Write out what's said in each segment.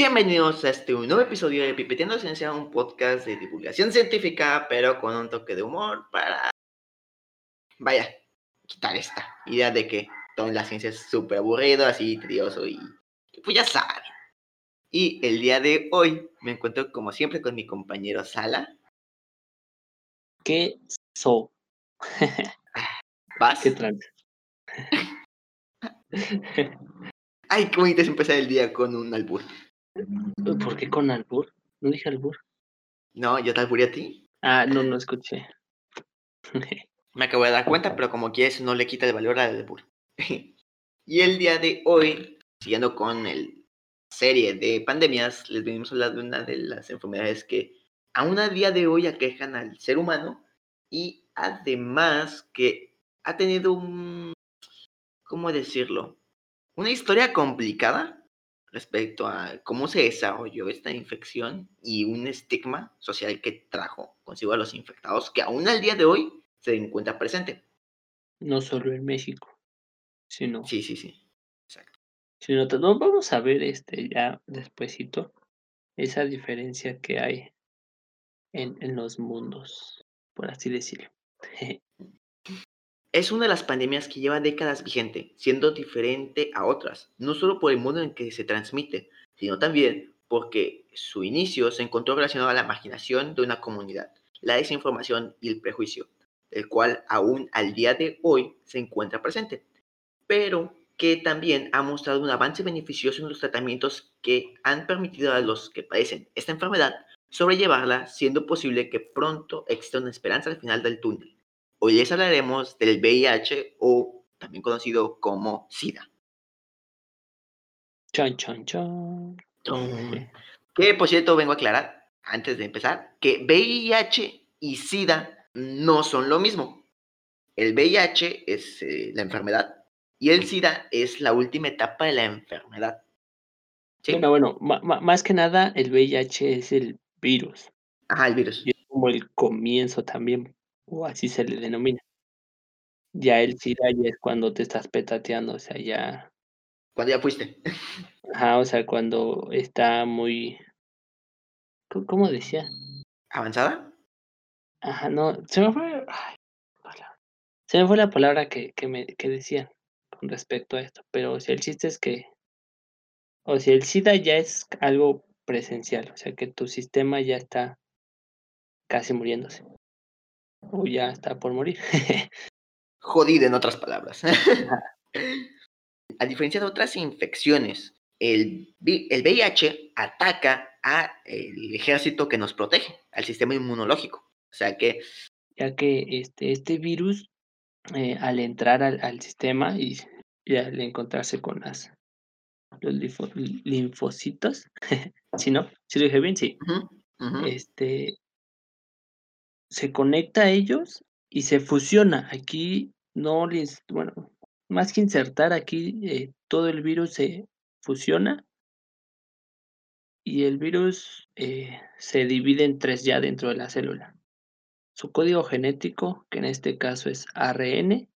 Bienvenidos a este nuevo episodio de Pipeteando Ciencia, un podcast de divulgación científica, pero con un toque de humor para, vaya, quitar esta idea de que toda la ciencia es súper aburrido, así tedioso y pues ya saben. Y el día de hoy me encuentro como siempre con mi compañero Sala. ¿Qué so? ¿Vas? ¿Qué trans? Ay, qué bonito es empezar el día con un albur. ¿Por qué con albur? No dije albur. No, yo te alburé a ti. Ah, no, no escuché. Me acabo de dar cuenta, pero como que eso no le quita el valor al albur. y el día de hoy, siguiendo con el serie de pandemias, les venimos a hablar de una de las enfermedades que aún a día de hoy aquejan al ser humano y además que ha tenido un, ¿cómo decirlo? Una historia complicada respecto a cómo se desarrolló esta infección y un estigma social que trajo consigo a los infectados que aún al día de hoy se encuentra presente. No solo en México, sino, Sí, sí, sí. Exacto. sino no, vamos a ver este ya despuesito esa diferencia que hay en, en los mundos, por así decirlo. Es una de las pandemias que lleva décadas vigente, siendo diferente a otras, no solo por el modo en que se transmite, sino también porque su inicio se encontró relacionado a la marginación de una comunidad, la desinformación y el prejuicio, el cual aún al día de hoy se encuentra presente, pero que también ha mostrado un avance beneficioso en los tratamientos que han permitido a los que padecen esta enfermedad sobrellevarla, siendo posible que pronto exista una esperanza al final del túnel. Hoy les hablaremos del VIH o también conocido como SIDA. Chan, chan, chan. Que por cierto vengo a aclarar, antes de empezar, que VIH y SIDA no son lo mismo. El VIH es eh, la enfermedad y el SIDA es la última etapa de la enfermedad. ¿Sí? Bueno, bueno, más que nada el VIH es el virus Ajá, el virus. y es como el comienzo también, o así se le denomina. Ya el SIDA ya es cuando te estás petateando, o sea, ya, Cuando ya fuiste. ajá, o sea, cuando está muy, ¿cómo- ¿cómo decía? ¿Avanzada? Ajá, no, se me fue, ay, se me fue la palabra que, que me que decían con respecto a esto, pero o sea, el chiste es que, o sea, el SIDA ya es algo presencial, o sea, que tu sistema ya está casi muriéndose, o ya está por morir. Jodido en otras palabras. a diferencia de otras infecciones, el, el VIH ataca al ejército que nos protege, al sistema inmunológico. O sea que ya que este, este virus, eh, al entrar al, al sistema y, y al encontrarse con las, los linfo- linfocitos, si no, si lo dije bien, sí, este, se conecta a ellos y se fusiona. Aquí no les, bueno, más que insertar aquí, eh, todo el virus se fusiona y el virus eh, se divide en tres ya dentro de la célula. Su código genético, que en este caso es ARN,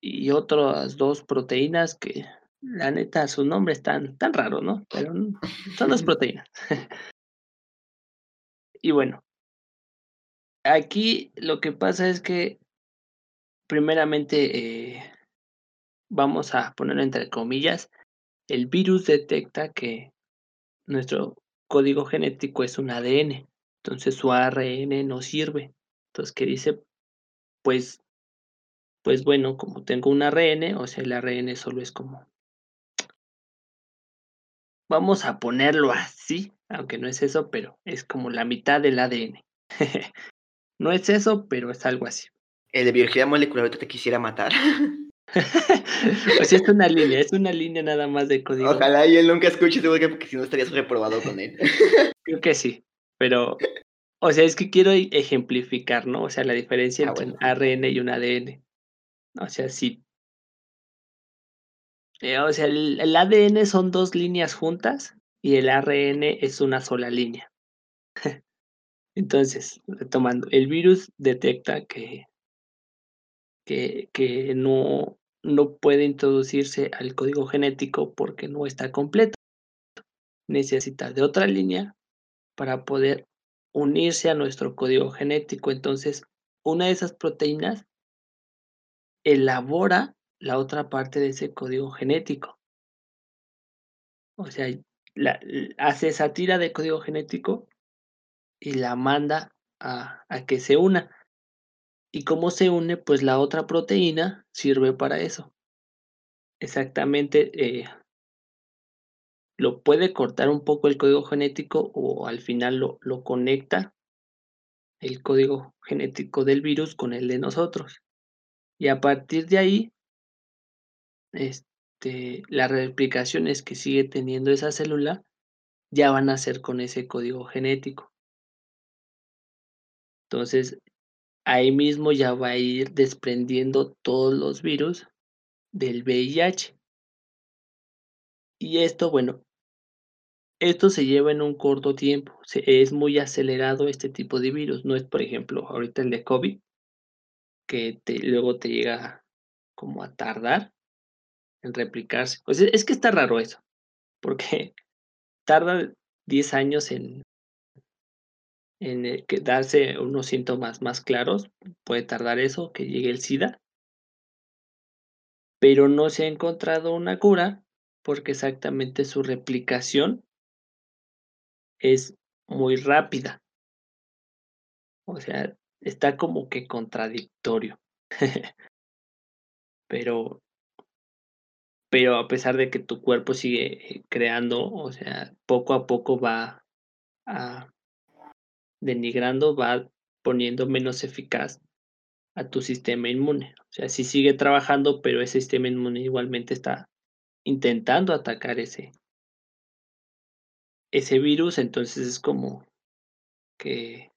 y otras dos proteínas que la neta su nombre es tan, tan raro, ¿no? Pero son dos proteínas. y bueno, aquí lo que pasa es que primeramente eh, vamos a ponerlo entre comillas, el virus detecta que nuestro código genético es un ADN, entonces su ARN no sirve. Entonces, ¿qué dice? Pues, pues bueno, como tengo un ARN, o sea, el ARN solo es como, vamos a ponerlo así, aunque no es eso, pero es como la mitad del ADN. no es eso, pero es algo así. el de biología molecular ahorita te quisiera matar. sea, es una línea, es una línea nada más de código. Ojalá y él nunca escuche porque si no estarías reprobado con él. Creo que sí, pero, o sea, es que quiero e- ejemplificar, ¿no? O sea, la diferencia Ah, entre bueno. un ARN y un ADN. O sea, sí. Eh, o sea, el, el ADN son dos líneas juntas y el ARN es una sola línea. Entonces, retomando, el virus detecta que, que, que no, no puede introducirse al código genético porque no está completo. necesita de otra línea para poder unirse a nuestro código genético. Entonces, una de esas proteínas elabora la otra parte de ese código genético. O sea, hace esa tira de código genético y la manda a, a que se una. ¿Y cómo se une? Pues la otra proteína sirve para eso. Exactamente, eh, lo puede cortar un poco el código genético o al final lo, lo conecta el código genético del virus con el de nosotros. Y a partir de ahí, este, las replicaciones que sigue teniendo esa célula ya van a ser con ese código genético. Entonces, ahí mismo ya va a ir desprendiendo todos los virus del VIH. Y esto, bueno, esto se lleva en un corto tiempo, es muy acelerado este tipo de virus, no es, por ejemplo, ahorita el de COVID, que luego te llega como a tardar en replicarse. Pues es que está raro eso, porque tarda 10 años en, en eh, darse unos síntomas más claros, puede tardar eso, que llegue el SIDA, pero no se ha encontrado una cura porque exactamente su replicación es muy rápida. O sea, está como que contradictorio. pero pero a pesar de que tu cuerpo sigue eh, creando, o sea, poco a poco va a denigrando, va poniendo menos eficaz a tu sistema inmune. O sea, sí sigue trabajando, pero ese sistema inmune igualmente está intentando atacar ese, ese virus, entonces es como que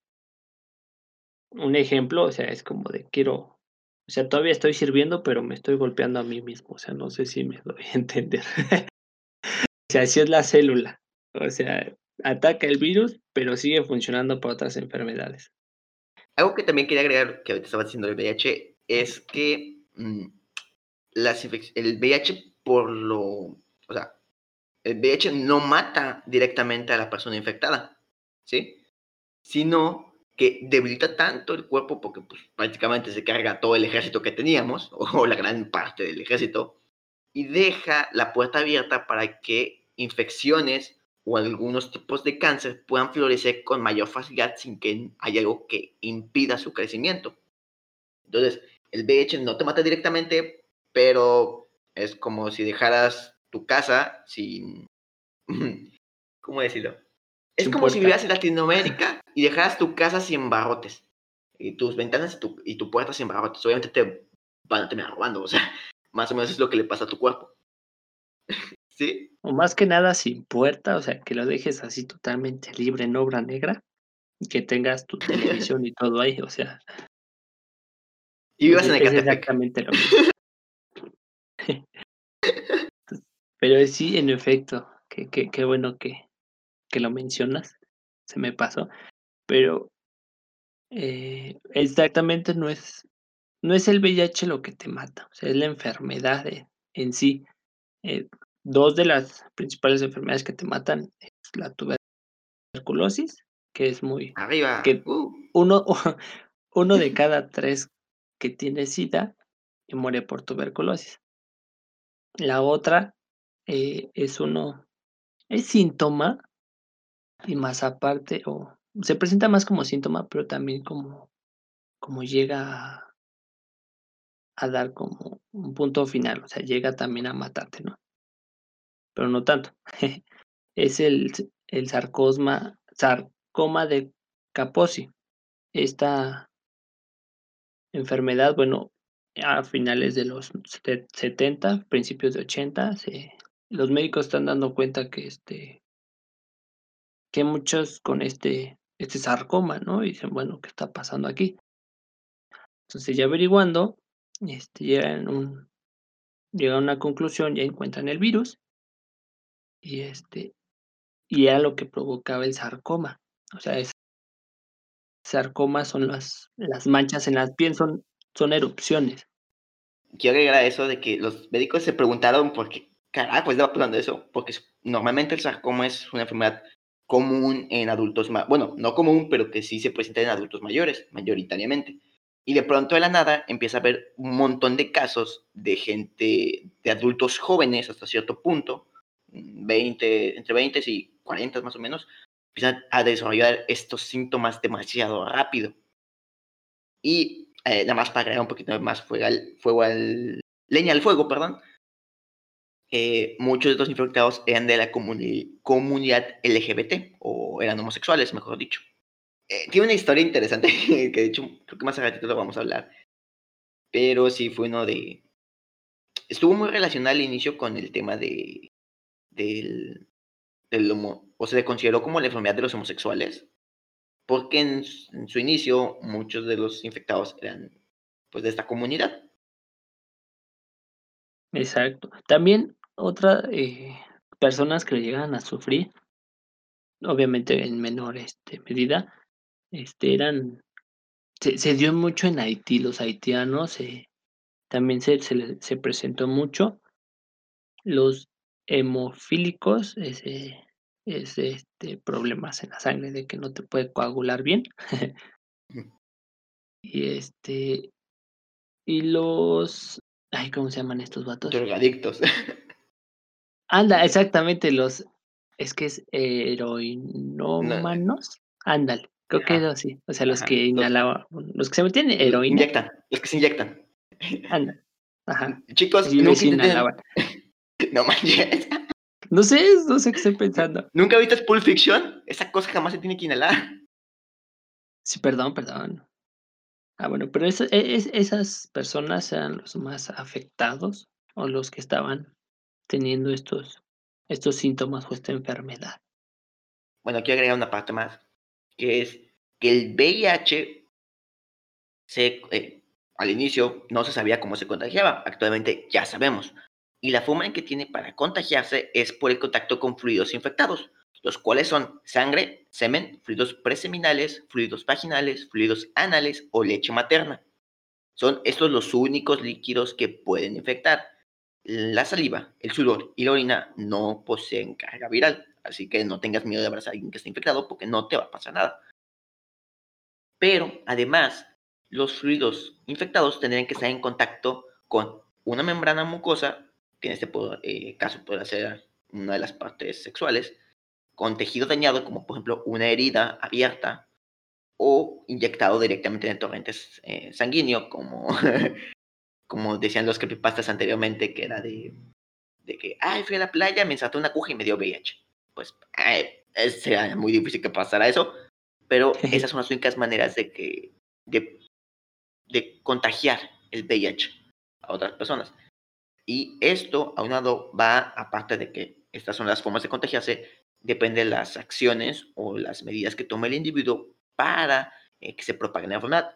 un ejemplo, o sea, es como de quiero, o sea, todavía estoy sirviendo, pero me estoy golpeando a mí mismo, o sea, no sé si me doy a entender. o sea, así es la célula, o sea, ataca el virus, pero sigue funcionando para otras enfermedades. Algo que también quería agregar, que ahorita estaba diciendo el VIH, es que mm, las el VIH por lo, o sea, el VIH no mata directamente a la persona infectada, ¿sí? Sino que debilita tanto el cuerpo porque pues, prácticamente se carga todo el ejército que teníamos, o la gran parte del ejército, y deja la puerta abierta para que infecciones o algunos tipos de cáncer puedan florecer con mayor facilidad sin que haya algo que impida su crecimiento. Entonces, el VIH no te mata directamente, pero es como si dejaras tu casa sin... ¿Cómo decirlo? Es como si vivieras en Latinoamérica y dejaras tu casa sin barrotes. Y tus ventanas y tu, y tu puerta sin barrotes. Obviamente te van a terminar robando. O sea, más o menos es lo que le pasa a tu cuerpo. ¿Sí? O más que nada sin puerta, o sea, que lo dejes así totalmente libre en obra negra. Y que tengas tu televisión y todo ahí, o sea. Y vivas en el Exactamente lo mismo. Pero sí, en efecto, qué bueno que, que lo mencionas, se me pasó, pero eh, exactamente no es, no es el VIH lo que te mata, o sea, es la enfermedad en sí. Eh, dos de las principales enfermedades que te matan es la tuberculosis, que es muy... Arriba. Que uh. uno, uno de cada tres que tiene SIDA muere por tuberculosis. La otra eh, es uno, es síntoma, y más aparte, o se presenta más como síntoma, pero también como, como llega a, dar como un punto final, o sea, llega también a matarte, ¿no? Pero no tanto. es el, el sarcosma, sarcoma de Kaposi. Esta enfermedad, bueno, a finales de los 70, principios de 80, los médicos están dando cuenta que este que muchos con este, este sarcoma, ¿no? Y dicen, bueno, ¿qué está pasando aquí? Entonces ya averiguando, este, llegan, un, llegan a una conclusión, ya encuentran el virus y este y era lo que provocaba el sarcoma. O sea, es, sarcoma son las, las manchas en las piel, son, son erupciones. Quiero agregar eso de que los médicos se preguntaron por qué, carajo, estaba pasando eso, porque normalmente el sarcoma es una enfermedad común en adultos, bueno, no común, pero que sí se presenta en adultos mayores, mayoritariamente. Y de pronto de la nada empieza a haber un montón de casos de gente, de adultos jóvenes hasta cierto punto, 20, entre 20 y 40 más o menos, empiezan a desarrollar estos síntomas demasiado rápido. Y eh, nada más para agregar un poquito más fuego al, fuego al leña al fuego, perdón. Eh, muchos de los infectados eran de la comunidad LGBT o eran homosexuales, mejor dicho. Eh, tiene una historia interesante que de hecho creo que más a ratito lo vamos a hablar. Pero sí fue uno de... Estuvo muy relacionado al inicio con el tema de... del... del homo... o se le consideró como la enfermedad de los homosexuales. Porque en, su inicio muchos de los infectados eran pues de esta comunidad. Exacto. También otras eh, personas que llegan a sufrir, obviamente en menor este, medida, este, eran, se, dio mucho en Haití, los haitianos eh, también se, se, presentó mucho. Los hemofílicos, ese, es este, problemas en la sangre de que no te puede coagular bien. y este, y los, ay, ¿cómo se llaman estos vatos? Drogadictos. Anda, exactamente, los, es que es heroinómanos. Ándale. Creo que era así. O sea, los que inhalaban, los que se metían heroína. Inyectan, los que se inyectan. Anda. Ajá. Chicos, no nunca inhalaban. No manches. No sé, no sé qué estoy pensando. ¿Nunca viste Pulp Fiction? Esa cosa jamás se tiene que inhalar. Sí, perdón, perdón. Ah, bueno, pero eso, e, es, esas personas eran los más afectados o los que estaban teniendo estos, estos síntomas o esta enfermedad. Bueno, quiero agregar una parte más que es que el VIH se, eh, al inicio no se sabía cómo se contagiaba, actualmente ya sabemos. Y la forma en que tiene para contagiarse es por el contacto con fluidos infectados, los cuales son sangre, semen, fluidos preseminales, fluidos vaginales, fluidos anales o leche materna. Son estos los únicos líquidos que pueden infectar. La saliva, el sudor y la orina no poseen carga viral. Así que no tengas miedo de abrazar a alguien que está infectado porque no te va a pasar nada. Pero además, los fluidos infectados tendrían que estar en contacto con una membrana mucosa, que en este eh, caso puede ser una de las partes sexuales, con tejido dañado, como por ejemplo una herida abierta, o inyectado directamente en torrentes eh, sanguíneos, como, como decían los creepypastas anteriormente, que era de, de que, ay, fui a la playa, me ensarté una aguja y me dio VIH pues eh, sería muy difícil que pasara eso, pero esas son las únicas maneras de que de, de contagiar el VIH a otras personas. Y esto, aunado, va, aparte de que estas son las formas de contagiarse, depende de las acciones o las medidas que tome el individuo para eh, que se propague la enfermedad.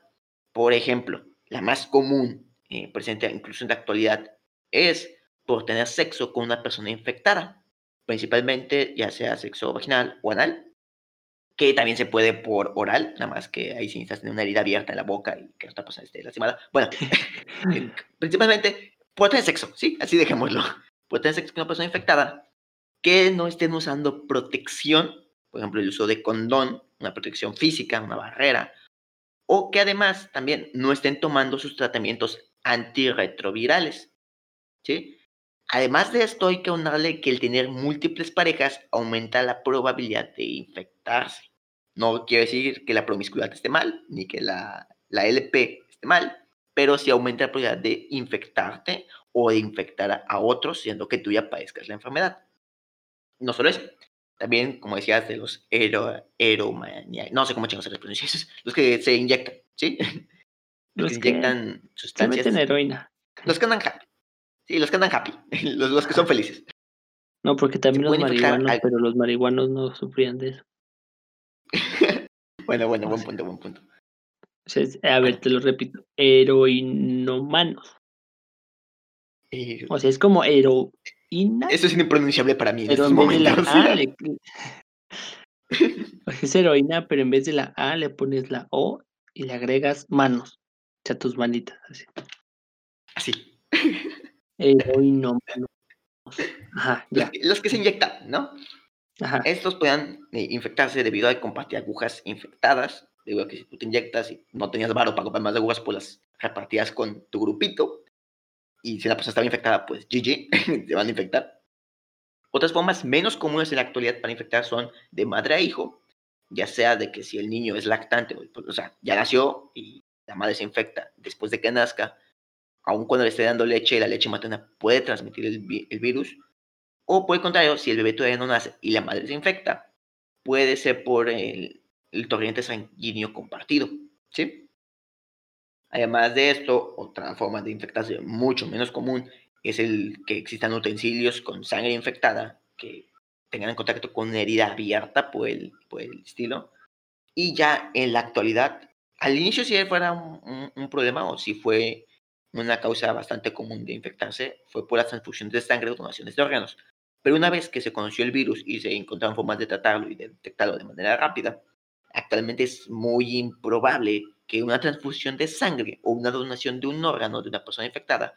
Por ejemplo, la más común, eh, presente incluso en la actualidad, es por tener sexo con una persona infectada principalmente ya sea sexo vaginal o anal, que también se puede por oral, nada más que ahí sí necesitas tener una herida abierta en la boca y que está pasando esté lastimada. Bueno, principalmente por tener sexo, ¿sí? Así dejémoslo. Por tener sexo con una persona infectada, que no estén usando protección, por ejemplo, el uso de condón, una protección física, una barrera, o que además también no estén tomando sus tratamientos antirretrovirales, ¿sí? Además de esto, hay que aunarle que el tener múltiples parejas aumenta la probabilidad de infectarse. No quiere decir que la promiscuidad esté mal, ni que la, la LP esté mal, pero sí aumenta la probabilidad de infectarte o de infectar a otros, siendo que tú ya padezcas la enfermedad. No solo eso, también, como decías, de los ero, no sé cómo chingos se les pronuncia, los que se inyectan, ¿sí? Los, que, inyectan sustancias. Se meten heroína. Los que andan Sí, los que andan happy, los, que son felices. No, porque también los marihuanos, pero los marihuanos no sufrían de eso. bueno, bueno, buen punto, buen punto. A ver, te lo repito. Heroinomanos. O sea, es como heroína. Eso es impronunciable para mí. Pero en vez de la A le... es heroína, pero en vez de la A le pones la O y le agregas manos. O sea, tus manitas, así. Así. Heroinómano. Ajá, Los ya. que, los que se inyectan, ¿no? Ajá. Estos puedan eh, infectarse debido a que compartir agujas infectadas, a que si tú te inyectas y no tenías varo para comprar más agujas, pues las repartías con tu grupito. Y si la persona estaba infectada, pues GG, te van a infectar. Otras formas menos comunes en la actualidad para infectar son de madre a hijo, ya sea de que si el niño es lactante, o sea, ya nació y la madre se infecta después de que nazca, aun cuando le esté dando leche, la leche materna puede transmitir el, vi- el virus. O por el contrario, si el bebé todavía no nace y la madre se infecta, puede ser por el, el torrente sanguíneo compartido, ¿sí? Además de esto, otra forma de infectarse mucho menos común es el que existan utensilios con sangre infectada que tengan en contacto con una herida abierta por el, por el estilo. Y ya en la actualidad, al inicio si fuera un, un- un problema o si fue una causa bastante común de infectarse, fue por las transfusiones de sangre o donaciones de órganos. Pero una vez que se conoció el virus y se encontraron formas de tratarlo y de detectarlo de manera rápida, actualmente es muy improbable que una transfusión de sangre o una donación de un órgano de una persona infectada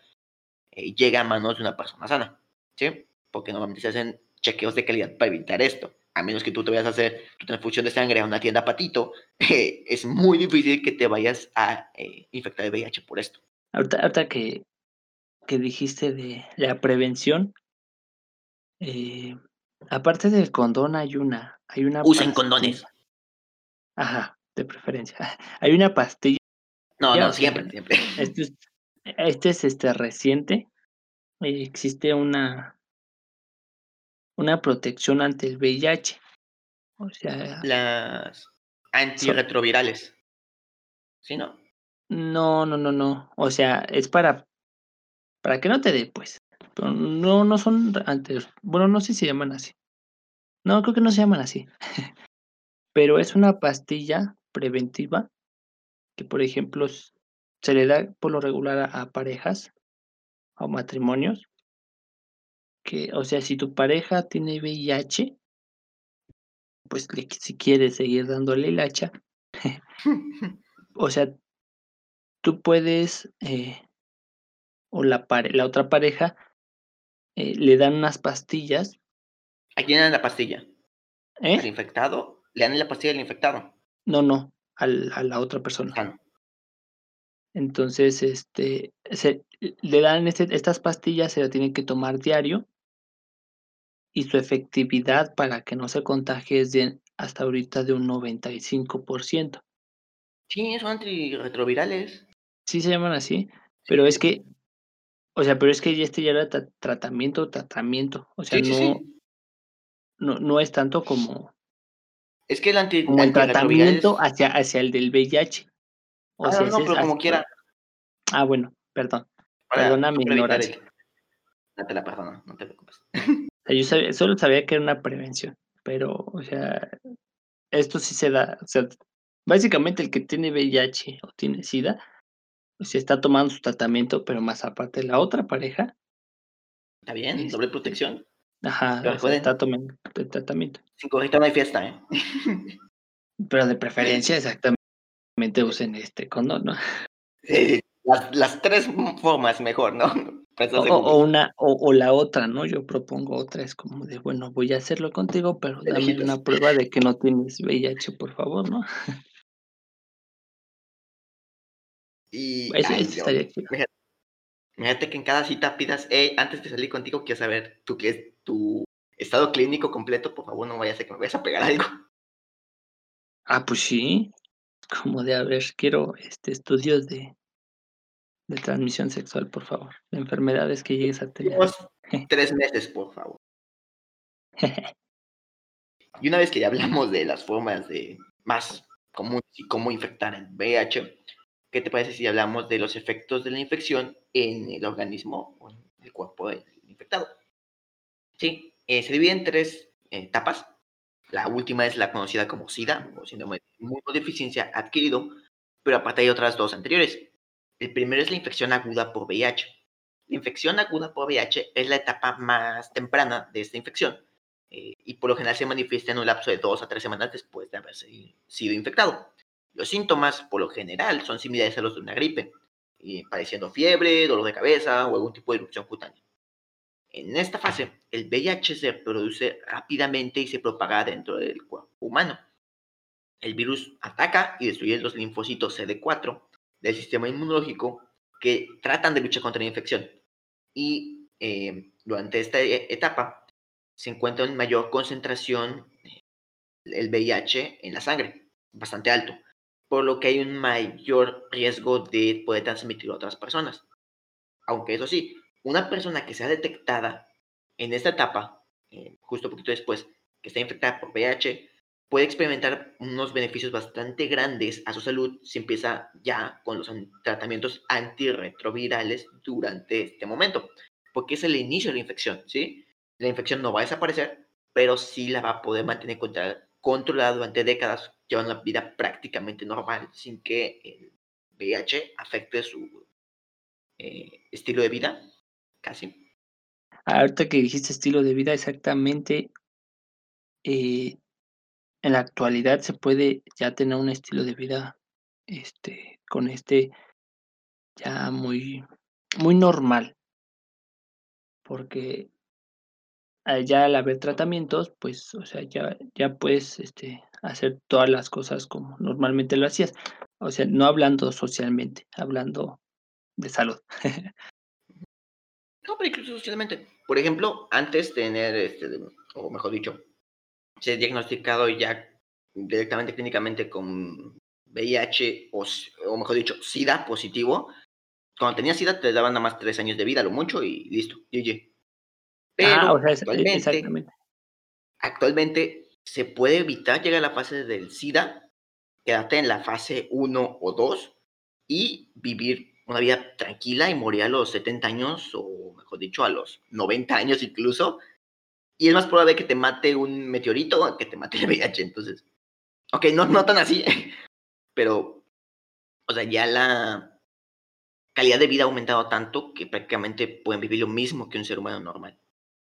eh, llegue a manos de una persona sana, ¿sí? Porque normalmente se hacen chequeos de calidad para evitar esto. A menos que tú te vayas a hacer tu transfusión de sangre a una tienda patito, eh, es muy difícil que te vayas a eh, infectar de VIH por esto. Ahorita, ahorita que, que dijiste de la prevención, eh, aparte del condón hay una, hay una Usen condones. Ajá, de preferencia. Hay una pastilla, No, no, siempre, siempre. este es, este es este reciente. eh, existe una, una protección ante el VIH. O sea, Las antirretrovirales. ¿Sí, no? no, no, no, no. O sea, es para, para que no te dé, pues. Pero no, no son antes. Bueno, no sé si se llaman así. No, creo que no se llaman así. Pero es una pastilla preventiva que, por ejemplo, se le da por lo regular a, a parejas o matrimonios. Que, o sea, si tu pareja tiene VIH, pues le- si quieres seguir dándole el hacha, o sea, tú puedes, eh, o la, pare- la otra pareja, eh, le dan unas pastillas, ¿A quién dan la pastilla? ¿Al ¿eh? infectado? Le dan la pastilla al infectado. No, no, al- a la otra persona. Sano. Entonces, este, se, le dan este- estas pastillas, se la tienen que tomar diario y su efectividad para que no se contagie es de hasta ahorita de un 95%. Sí, son antirretrovirales. Sí se llaman así, pero es que, o sea, pero es que este ya era tra- tratamiento, tratamiento, o sea, sí, no, sí. no, no es tanto como, Es que el anti, como el es- tratamiento hacia, hacia el del VIH. O Ah, sea, no, pero como hacia- quiera. Ah, bueno, perdón. Para, Perdona mi ignorancia. el- No te la perdono, no te preocupes. Yo sabía- solo sabía que era una prevención, pero, o sea, esto sí se da, o sea, básicamente el que tiene VIH o tiene SIDA, pues está tomando su tratamiento, pero más aparte la otra pareja, ¿Está bien? Doble Este, protección. Ajá, tomando el tratamiento. Sin gorrita no hay fiesta, ¿eh? Pero de preferencia, exactamente usen este condón, ¿no? Eh, las, las tres formas mejor, ¿no? O, una, o, o la otra, ¿no? Yo propongo otra, es como de, bueno, voy a hacerlo contigo, pero De dame una prueba de que no tienes VIH, por favor, ¿no? Y Eso, ay, eso Dios, estaría chido. Fíjate, fíjate que en cada cita pidas, hey, antes de salir contigo quiero saber tú qué es tu estado clínico completo, por favor, no vaya a que me vayas a pegar algo. Ah, pues sí, como de, a ver, quiero este estudios de, de transmisión sexual, por favor, de enfermedades que llegues a tener. Tres meses, por favor. Y una vez que ya hablamos de las formas de más comunes y cómo infectar el VIH, ¿qué te parece si hablamos de los efectos de la infección en el organismo o en el cuerpo del infectado? Sí, eh, se divide en tres etapas. La última es la conocida como SIDA, o síndrome de inmunodeficiencia adquirido, pero aparte hay otras dos anteriores. El primero es la infección aguda por VIH. La infección aguda por VIH es la etapa más temprana de esta infección eh, y por lo general se manifiesta en un lapso de dos a tres semanas después de haberse sido infectado. Los síntomas, por lo general, son similares a los de una gripe, eh, padeciendo fiebre, dolor de cabeza o algún tipo de erupción cutánea. En esta fase, el VIH se produce rápidamente y se propaga dentro del cuerpo humano. El virus ataca y destruye los linfocitos CD4 del sistema inmunológico que tratan de luchar contra la infección. Y eh, durante esta etapa se encuentra en mayor concentración el VIH en la sangre, bastante alto, por lo que hay un mayor riesgo de poder transmitirlo a otras personas. Aunque eso sí, una persona que sea detectada en esta etapa, eh, justo poquito después, que está infectada por VIH, puede experimentar unos beneficios bastante grandes a su salud si empieza ya con los tratamientos antirretrovirales durante este momento, porque es el inicio de la infección, ¿sí? La infección no va a desaparecer, pero sí la va a poder mantener controlada durante décadas, llevando una vida prácticamente normal, sin que el VIH afecte su eh, estilo de vida, casi. Ahorita que dijiste estilo de vida, exactamente, eh, en la actualidad se puede ya tener un estilo de vida, este, con este ya muy muy normal. Porque ya al haber tratamientos, pues, o sea, ya ya puedes, este, hacer todas las cosas como normalmente lo hacías. O sea, no hablando socialmente, hablando de salud. No, pero incluso socialmente. Por ejemplo, antes de tener, este, o mejor dicho, ser diagnosticado ya directamente clínicamente con VIH o, o mejor dicho, SIDA positivo, cuando tenías SIDA te daban nada más tres años de vida, lo mucho, y listo, GG. Pero Ah, o sea, es actualmente, actualmente se puede evitar llegar a la fase del SIDA, quedarte en la fase 1 o 2 y vivir una vida tranquila y morir a los 70 años o mejor dicho a los 90 años incluso. Y es más probable que te mate un meteorito que te mate el VIH. Entonces, ok, no, no tan así, pero, o sea, ya la calidad de vida ha aumentado tanto que prácticamente pueden vivir lo mismo que un ser humano normal.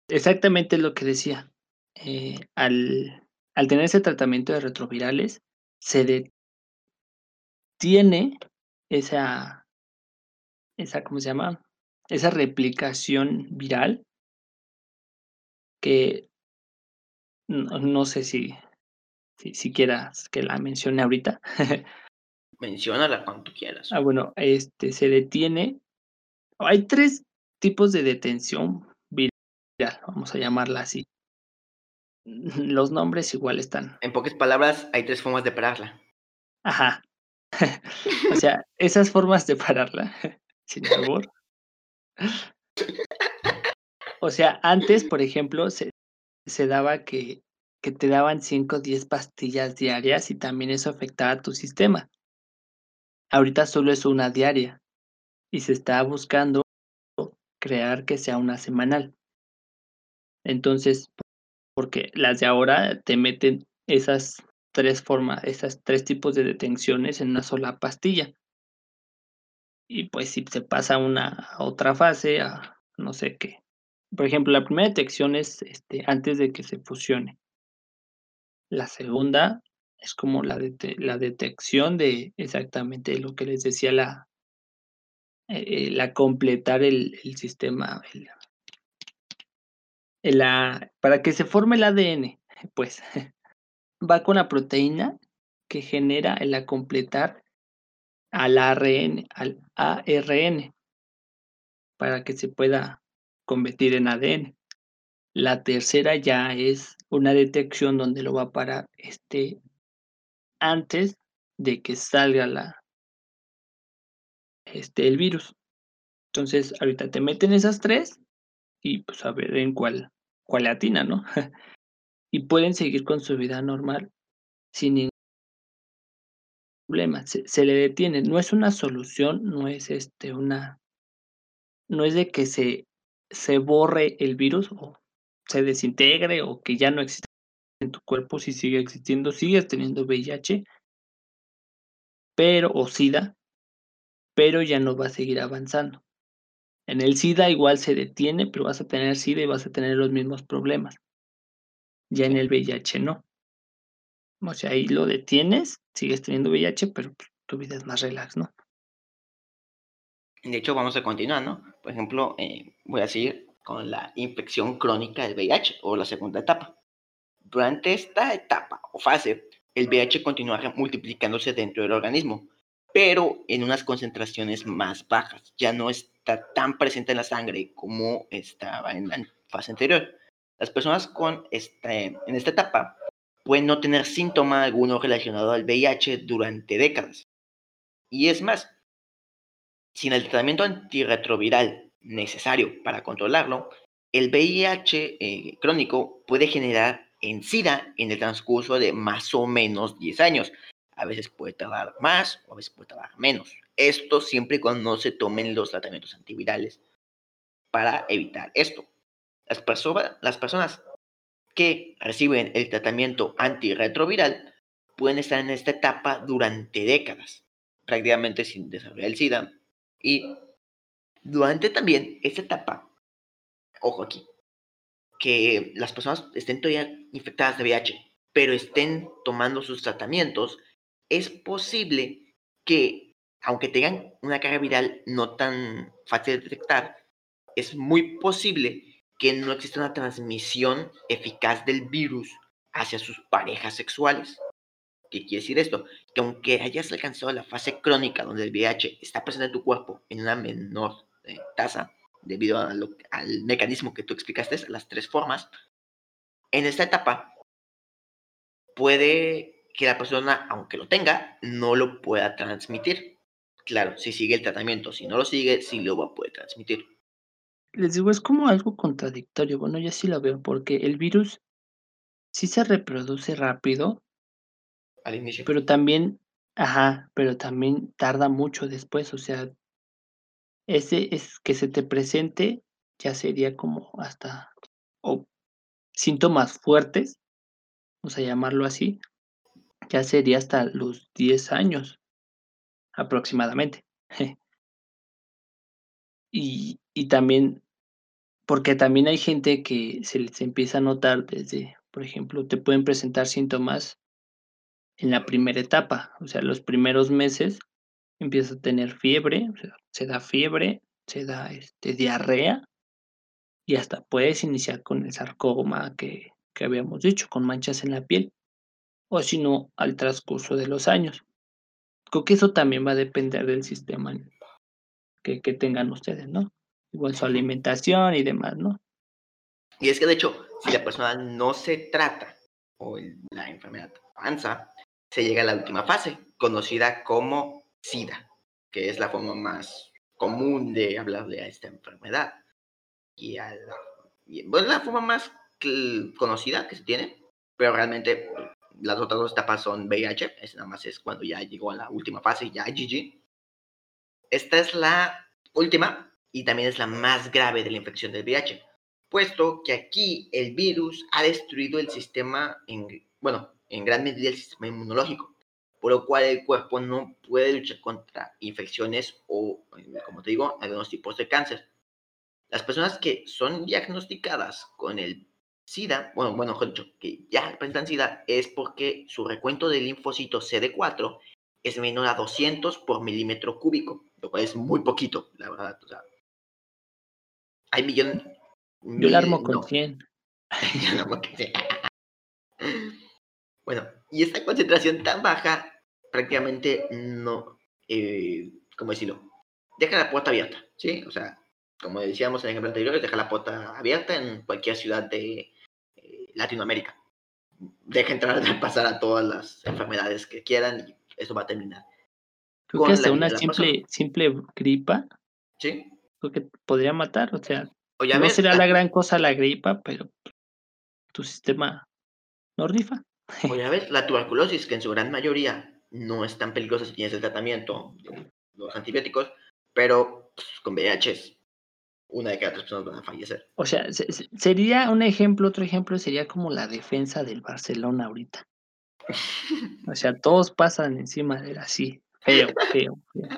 Exactamente lo que decía. Eh, al al tener ese tratamiento de retrovirales, se detiene esa esa, ¿cómo se llama? Esa replicación viral que no no sé si si si quieras que la mencione ahorita. Menciónala cuando tú quieras. Ah, bueno, este, se detiene. Hay 3 tipos de detención vamos a llamarla así. Los nombres igual están En pocas palabras, hay 3 formas de pararla. Ajá. O sea, esas formas de pararla, sin albur. O sea, antes, por ejemplo, se se daba que que te daban 5 o 10 pastillas diarias y también eso afectaba a tu sistema. Ahorita solo es una diaria y se está buscando crear que sea una semanal. Entonces, porque las de ahora te meten esas 3 formas, esas 3 tipos de detenciones en una sola pastilla. Y, pues, si se pasa una a otra fase, a no sé qué. Por ejemplo, la primera detección es, este, antes de que se fusione. La segunda es como la la detección de exactamente lo que les decía la eh eh, la completar el el sistema, el la para que se forme el ADN, pues, va con la proteína que genera el completar al ARN al ARN para que se pueda convertir en ADN. La tercera ya es una detección donde lo va a parar, este, antes de que salga la este, el virus. Entonces, ahorita te meten esas 3 y, pues, a ver en cuál cuál le atinan, ¿no? Y pueden seguir con su vida normal sin nin problema, se se le detiene. No es una solución, no es, este, una no es de que se se borre el virus o se desintegre o que ya no exista en tu cuerpo, sí sigue existiendo, sigues teniendo VIH pero o SIDA pero ya no va a seguir avanzando. En el SIDA igual se detiene, pero vas a tener SIDA y vas a tener los mismos problemas. Ya en el VIH no. O sea, ahí lo detienes, sigues teniendo VIH, pero, pues, tu vida es más relax, ¿no? De hecho, vamos a continuar, ¿no? Por ejemplo, eh, voy a seguir con la infección crónica del VIH o la segunda etapa. Durante esta etapa o fase, el VIH continúa multiplicándose dentro del organismo, pero en unas concentraciones más bajas. Ya no tan presente en la sangre como estaba en la fase anterior. Las personas con este, en esta etapa pueden no tener síntoma alguno relacionado al VIH durante décadas. Y es más, sin el tratamiento antirretroviral necesario para controlarlo, el VIH eh, crónico puede generar en SIDA en el transcurso de más o menos 10 años. A veces puede tardar más o a veces puede tardar menos. Esto siempre y cuando no se tomen los tratamientos antivirales para evitar esto. Las, las personas que reciben el tratamiento antirretroviral pueden estar en esta etapa durante décadas, prácticamente sin desarrollar el SIDA. Y durante también esta etapa, ojo aquí, que las personas estén todavía infectadas de VIH, pero estén tomando sus tratamientos, es posible que, aunque tengan una carga viral no tan fácil de detectar, es muy posible que no exista una transmisión eficaz del virus hacia sus parejas sexuales. ¿Qué quiere decir esto? Que aunque hayas alcanzado la fase crónica donde el VIH está presente en tu cuerpo en una menor eh, tasa, debido al mecanismo que tú explicaste, a las tres formas, en esta etapa puede que la persona, aunque lo tenga, no lo pueda transmitir. Claro, si sigue el tratamiento, si no lo sigue, sí lo va a poder transmitir. Les digo, es como algo contradictorio. Bueno, yo sí lo veo, porque el virus sí se reproduce rápido. Al inicio. Pero también, ajá, pero también tarda mucho después. O sea, ese es que se te presente ya sería como hasta o síntomas fuertes, vamos a llamarlo así, ya sería hasta los 10 años aproximadamente. y, y también, porque también hay gente que se les empieza a notar desde, por ejemplo, te pueden presentar síntomas en la primera etapa, o sea, los primeros meses empieza a tener fiebre, o sea, se da fiebre, se da este, diarrea y hasta puedes iniciar con el sarcoma que, que habíamos dicho, con manchas en la piel, o si no, al transcurso de los años. Creo que eso también va a depender del sistema que, que tengan ustedes, ¿no? Igual su alimentación y demás, ¿no? Y es que de hecho, si la persona no se trata o la enfermedad avanza, se llega a la última fase, conocida como SIDA, que es la forma más común de hablarle a esta enfermedad. Y, a la, bueno, la forma más conocida que se tiene, pero realmente las otras dos etapas son VIH, es nada más es cuando ya llegó a la última fase, ya GG. Esta es la última y también es la más grave de la infección del VIH, puesto que aquí el virus ha destruido el sistema, en, bueno, en gran medida el sistema inmunológico por lo cual el cuerpo no puede luchar contra infecciones o, como te digo, algunos tipos de cáncer. Las personas que son diagnosticadas con el SIDA, bueno, bueno, mejor dicho, que ya presentan SIDA, es porque su recuento de linfocito CD4 es menor a 200 por milímetro cúbico, lo cual es muy poquito, la verdad. O sea, hay millones. Yo la armo con 100. Bueno, y esta concentración tan baja prácticamente no, eh, ¿cómo decirlo? Deja la puerta abierta, ¿sí? O sea, como decíamos en el ejemplo anterior, deja la puerta abierta en cualquier ciudad de Latinoamérica. Deja entrar y pasar a todas las enfermedades que quieran y eso va a terminar. Creo que hasta una simple, simple gripa, ¿Sí? creo que podría matar, o sea, no será la gran cosa la gripa, pero tu sistema no rifa. O ya ves, la tuberculosis, que en su gran mayoría no es tan peligrosa si tienes el tratamiento de los antibióticos, pero pues, con VIH es una de cada tres personas van a fallecer. O sea, sería un ejemplo, otro ejemplo sería como la defensa del Barcelona ahorita. o sea, todos pasan encima de él así, feo, feo, feo.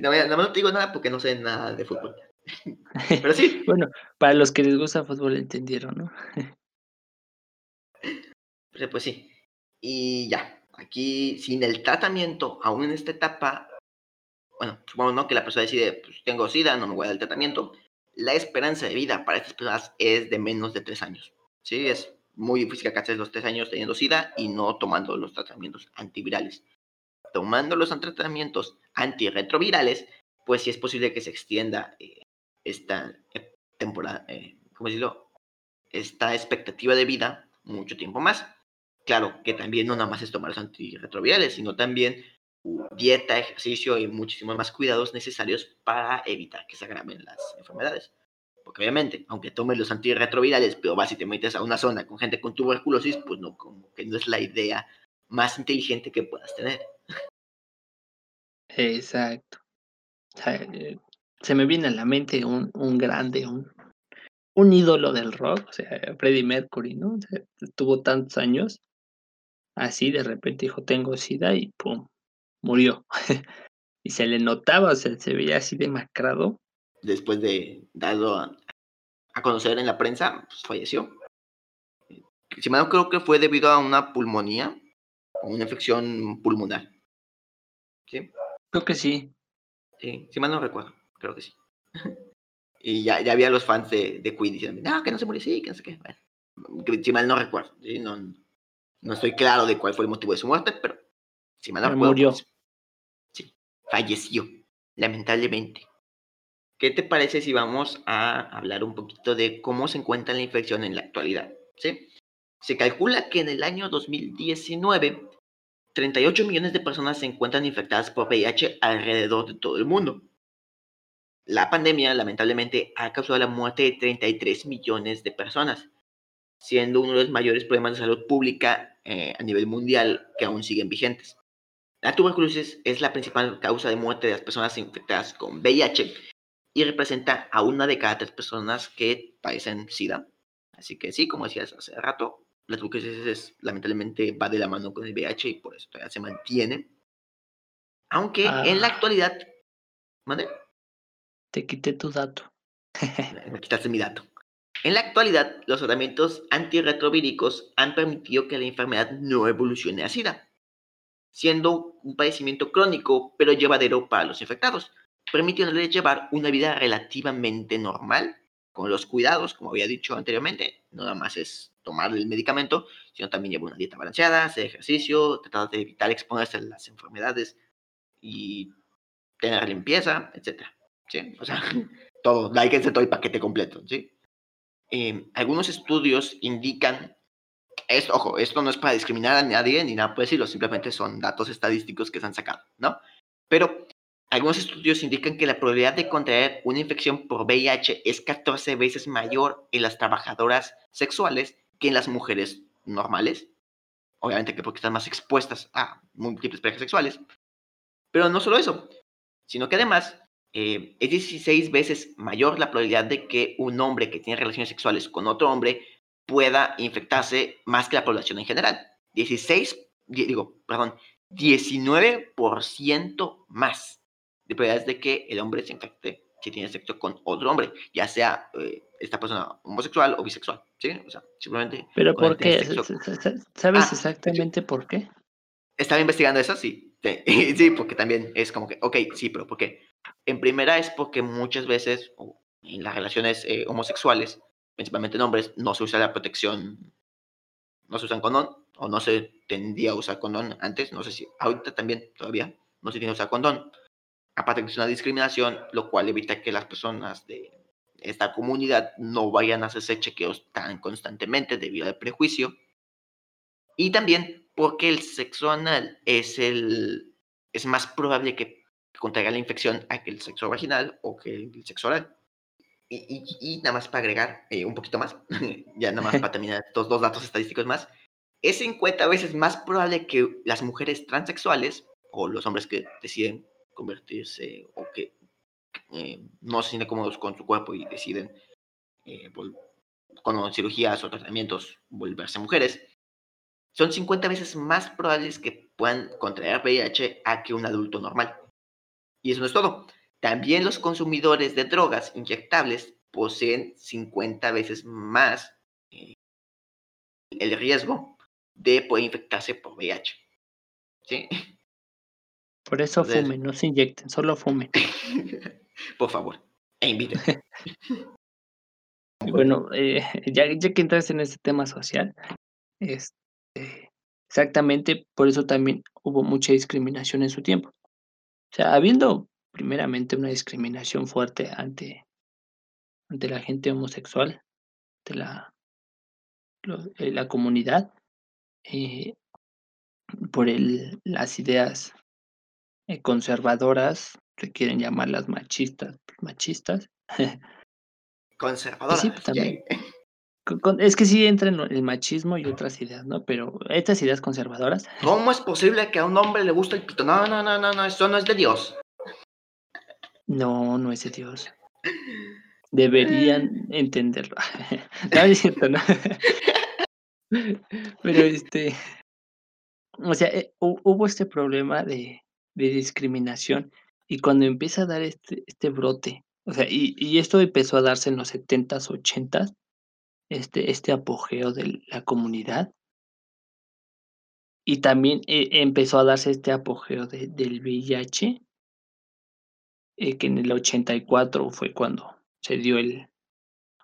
No, no, no te digo nada porque no sé nada de fútbol. Pero sí. bueno, para los que les gusta fútbol entendieron, ¿no? pues sí. Y ya, aquí sin el tratamiento, aún en esta etapa, bueno, supongamos ¿no? que la persona decide, pues tengo SIDA, no me voy a dar el tratamiento, la esperanza de vida para estas personas es de menos de tres años. ¿sí? Es muy difícil que alcances los tres años teniendo SIDA y no tomando los tratamientos antivirales. Tomando los tratamientos antirretrovirales, pues sí es posible que se extienda eh, esta temporada, eh, ¿cómo decirlo? Esta expectativa de vida mucho tiempo más. Claro que también no nada más es tomar los antirretrovirales, sino también dieta, ejercicio y muchísimos más cuidados necesarios para evitar que se agraven las enfermedades. Porque obviamente, aunque tomes los antirretrovirales, pero vas y te metes a una zona con gente con tuberculosis, pues no, como que no es la idea más inteligente que puedas tener. Exacto. Eh, se me viene a la mente un, un grande, un, un ídolo del rock, o sea, Freddie Mercury, ¿no? tuvo tantos años, así de repente dijo, tengo sida y pum, murió. y se le notaba, o sea, se veía así demacrado. Después de darlo a, conocer en la prensa, pues falleció. Si mal no creo que fue debido a una pulmonía o una infección pulmonar. ¿Sí? Creo que sí. Sí, si mal no recuerdo, creo que sí. y ya, ya había los fans de, de Queen diciendo, no, que no se murió, sí, que no sé qué. Bueno, si mal no recuerdo, no, no estoy claro de cuál fue el motivo de su muerte, pero si mal no recuerdo. Murió. Pues, falleció, lamentablemente. ¿Qué te parece si vamos a hablar un poquito de cómo se encuentra la infección en la actualidad? Se calcula que en el año 2019, 38 millones de personas se encuentran infectadas por VIH alrededor de todo el mundo. La pandemia, lamentablemente, ha causado la muerte de 33 millones de personas, siendo uno de los mayores problemas de salud pública eh, a nivel mundial que aún siguen vigentes. La tuberculosis es la principal causa de muerte de las personas infectadas con VIH y representa a una de cada tres personas que padecen SIDA. Así que sí, como decías hace rato, la tuberculosis es, lamentablemente va de la mano con el VIH y por eso todavía se mantiene. Aunque en la ah. actualidad... ¿Mande? Te quité tu dato. Me quitaste mi dato. En la actualidad, los tratamientos antirretrovíricos han permitido que la enfermedad no evolucione a SIDA siendo un padecimiento crónico pero llevadero para los infectados, permitiéndoles llevar una vida relativamente normal, con los cuidados, como había dicho anteriormente, no nada más es tomar el medicamento, sino también llevar una dieta balanceada, hacer ejercicio, tratar de evitar exponerse a las enfermedades y tener limpieza, etc. ¿Sí? O sea, todo, hacer todo el paquete completo. ¿sí? Eh, algunos estudios indican esto, ojo, esto no es para discriminar a nadie ni nada por decirlo, simplemente son datos estadísticos que se han sacado, ¿no? Pero algunos estudios indican que la probabilidad de contraer una infección por VIH es 14 veces mayor en las trabajadoras sexuales que en las mujeres normales. Obviamente que porque están más expuestas a múltiples parejas sexuales. Pero no solo eso, sino que además eh, es 16 veces mayor la probabilidad de que un hombre que tiene relaciones sexuales con otro hombre pueda infectarse más que la población en general. 16, digo, perdón, 19% más de probabilidades de que el hombre se infecte si tiene sexo con otro hombre, ya sea eh, esta persona homosexual o bisexual, ¿sí? O sea, simplemente... ¿Pero por qué? ¿Sabes ah, exactamente por qué? Estaba investigando eso, sí. Sí, porque también es como que, ok, sí, pero ¿por qué? En primera es porque muchas veces en las relaciones eh, homosexuales principalmente en hombres, no se usa la protección, no se usan condón, o no se tendía a usar condón antes, no sé si ahorita también todavía no se tiene que usar condón. Aparte que es una discriminación, lo cual evita que las personas de esta comunidad no vayan a hacerse chequeos tan constantemente debido al prejuicio. Y también porque el sexo anal es, el, es más probable que contraiga la infección a que el sexo vaginal o que el sexo oral. Y, nada más para agregar eh, un poquito más, ya nada más para terminar estos dos datos estadísticos más, es 50 veces más probable que las mujeres transexuales o los hombres que deciden convertirse o que eh, no se sienten cómodos con su cuerpo y deciden eh, con cirugías o tratamientos volverse mujeres, son 50 veces más probables que puedan contraer VIH a que un adulto normal. Y eso no es todo. También los consumidores de drogas inyectables poseen 50 veces más eh, el riesgo de poder infectarse por VIH. ¿Sí? Por eso Entonces- fumen, no se inyecten, solo fumen. Por favor, e inviten. Bueno, eh, ya, ya que entras en este tema social, este, exactamente por eso también hubo mucha discriminación en su tiempo. O sea, habiendo primeramente una discriminación fuerte ante, ante la gente homosexual, de la, eh, la comunidad, eh, por el, las ideas eh, conservadoras, se quieren llamarlas machistas, machistas, Conservadoras. Sí, pues, también. Es que sí entra en el machismo y otras ideas, ¿no? Pero estas ideas conservadoras, ¿Cómo es posible que a un hombre le guste el pito? No, no, no, no, no, eso no es de Dios. No, no es de Dios. Deberían entenderlo. No, es cierto, ¿no? Pero este, o sea, eh, hu- hubo este problema de, de discriminación y cuando empieza a dar este, este brote, o sea, y, y esto empezó a darse en los 70s, 80s, este, este apogeo de la comunidad. Y también eh, empezó a darse este apogeo de- del VIH, eh, que en el 84 fue cuando se dio el,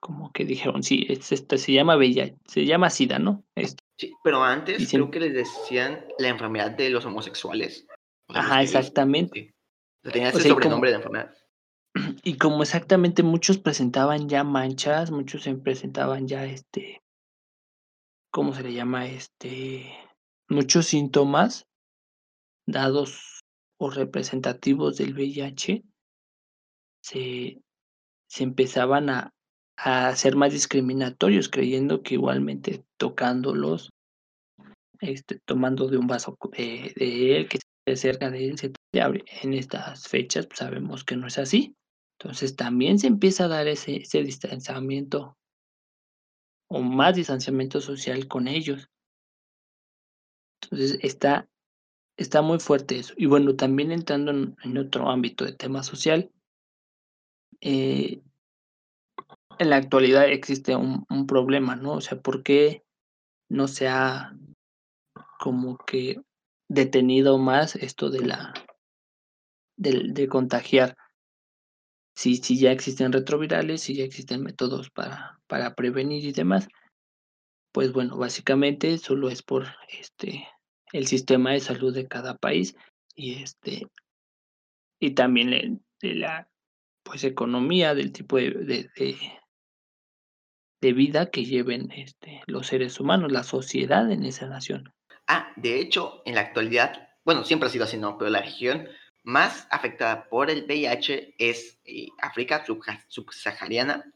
como que dijeron, sí, es, este, se llama VIH, se llama SIDA, ¿no? Esto. Sí, pero antes creo que les decían la enfermedad de los homosexuales. O sea, los Ajá, exactamente. sí. Tenía O ese sea, y como- sobrenombre de enfermedad. Y como exactamente muchos presentaban ya manchas, muchos se presentaban ya este, ¿cómo se le llama? Este, muchos síntomas dados o representativos del VIH, se, se empezaban a, a ser más discriminatorios, creyendo que igualmente tocándolos, este, tomando de un vaso de él, que esté cerca de él, se abre. En estas fechas pues, sabemos que no es así. Entonces también se empieza a dar ese, ese distanciamiento o más distanciamiento social con ellos. Entonces está, está muy fuerte eso. Y bueno, también entrando en, en otro ámbito de tema social, eh, en la actualidad existe un, un problema, ¿no? O sea, ¿por qué no se ha como que detenido más esto de la del- de, contagiar? Si, si ya existen retrovirales, si ya existen métodos para, para prevenir y demás, pues bueno, básicamente solo es por este el sistema de salud de cada país y este y también de la pues economía del tipo de, de, de- vida que lleven este los seres humanos, la sociedad en esa nación. Ah, de hecho, en la actualidad, bueno, siempre ha sido así, ¿no? Pero la región más afectada por el VIH es eh, África subsahariana,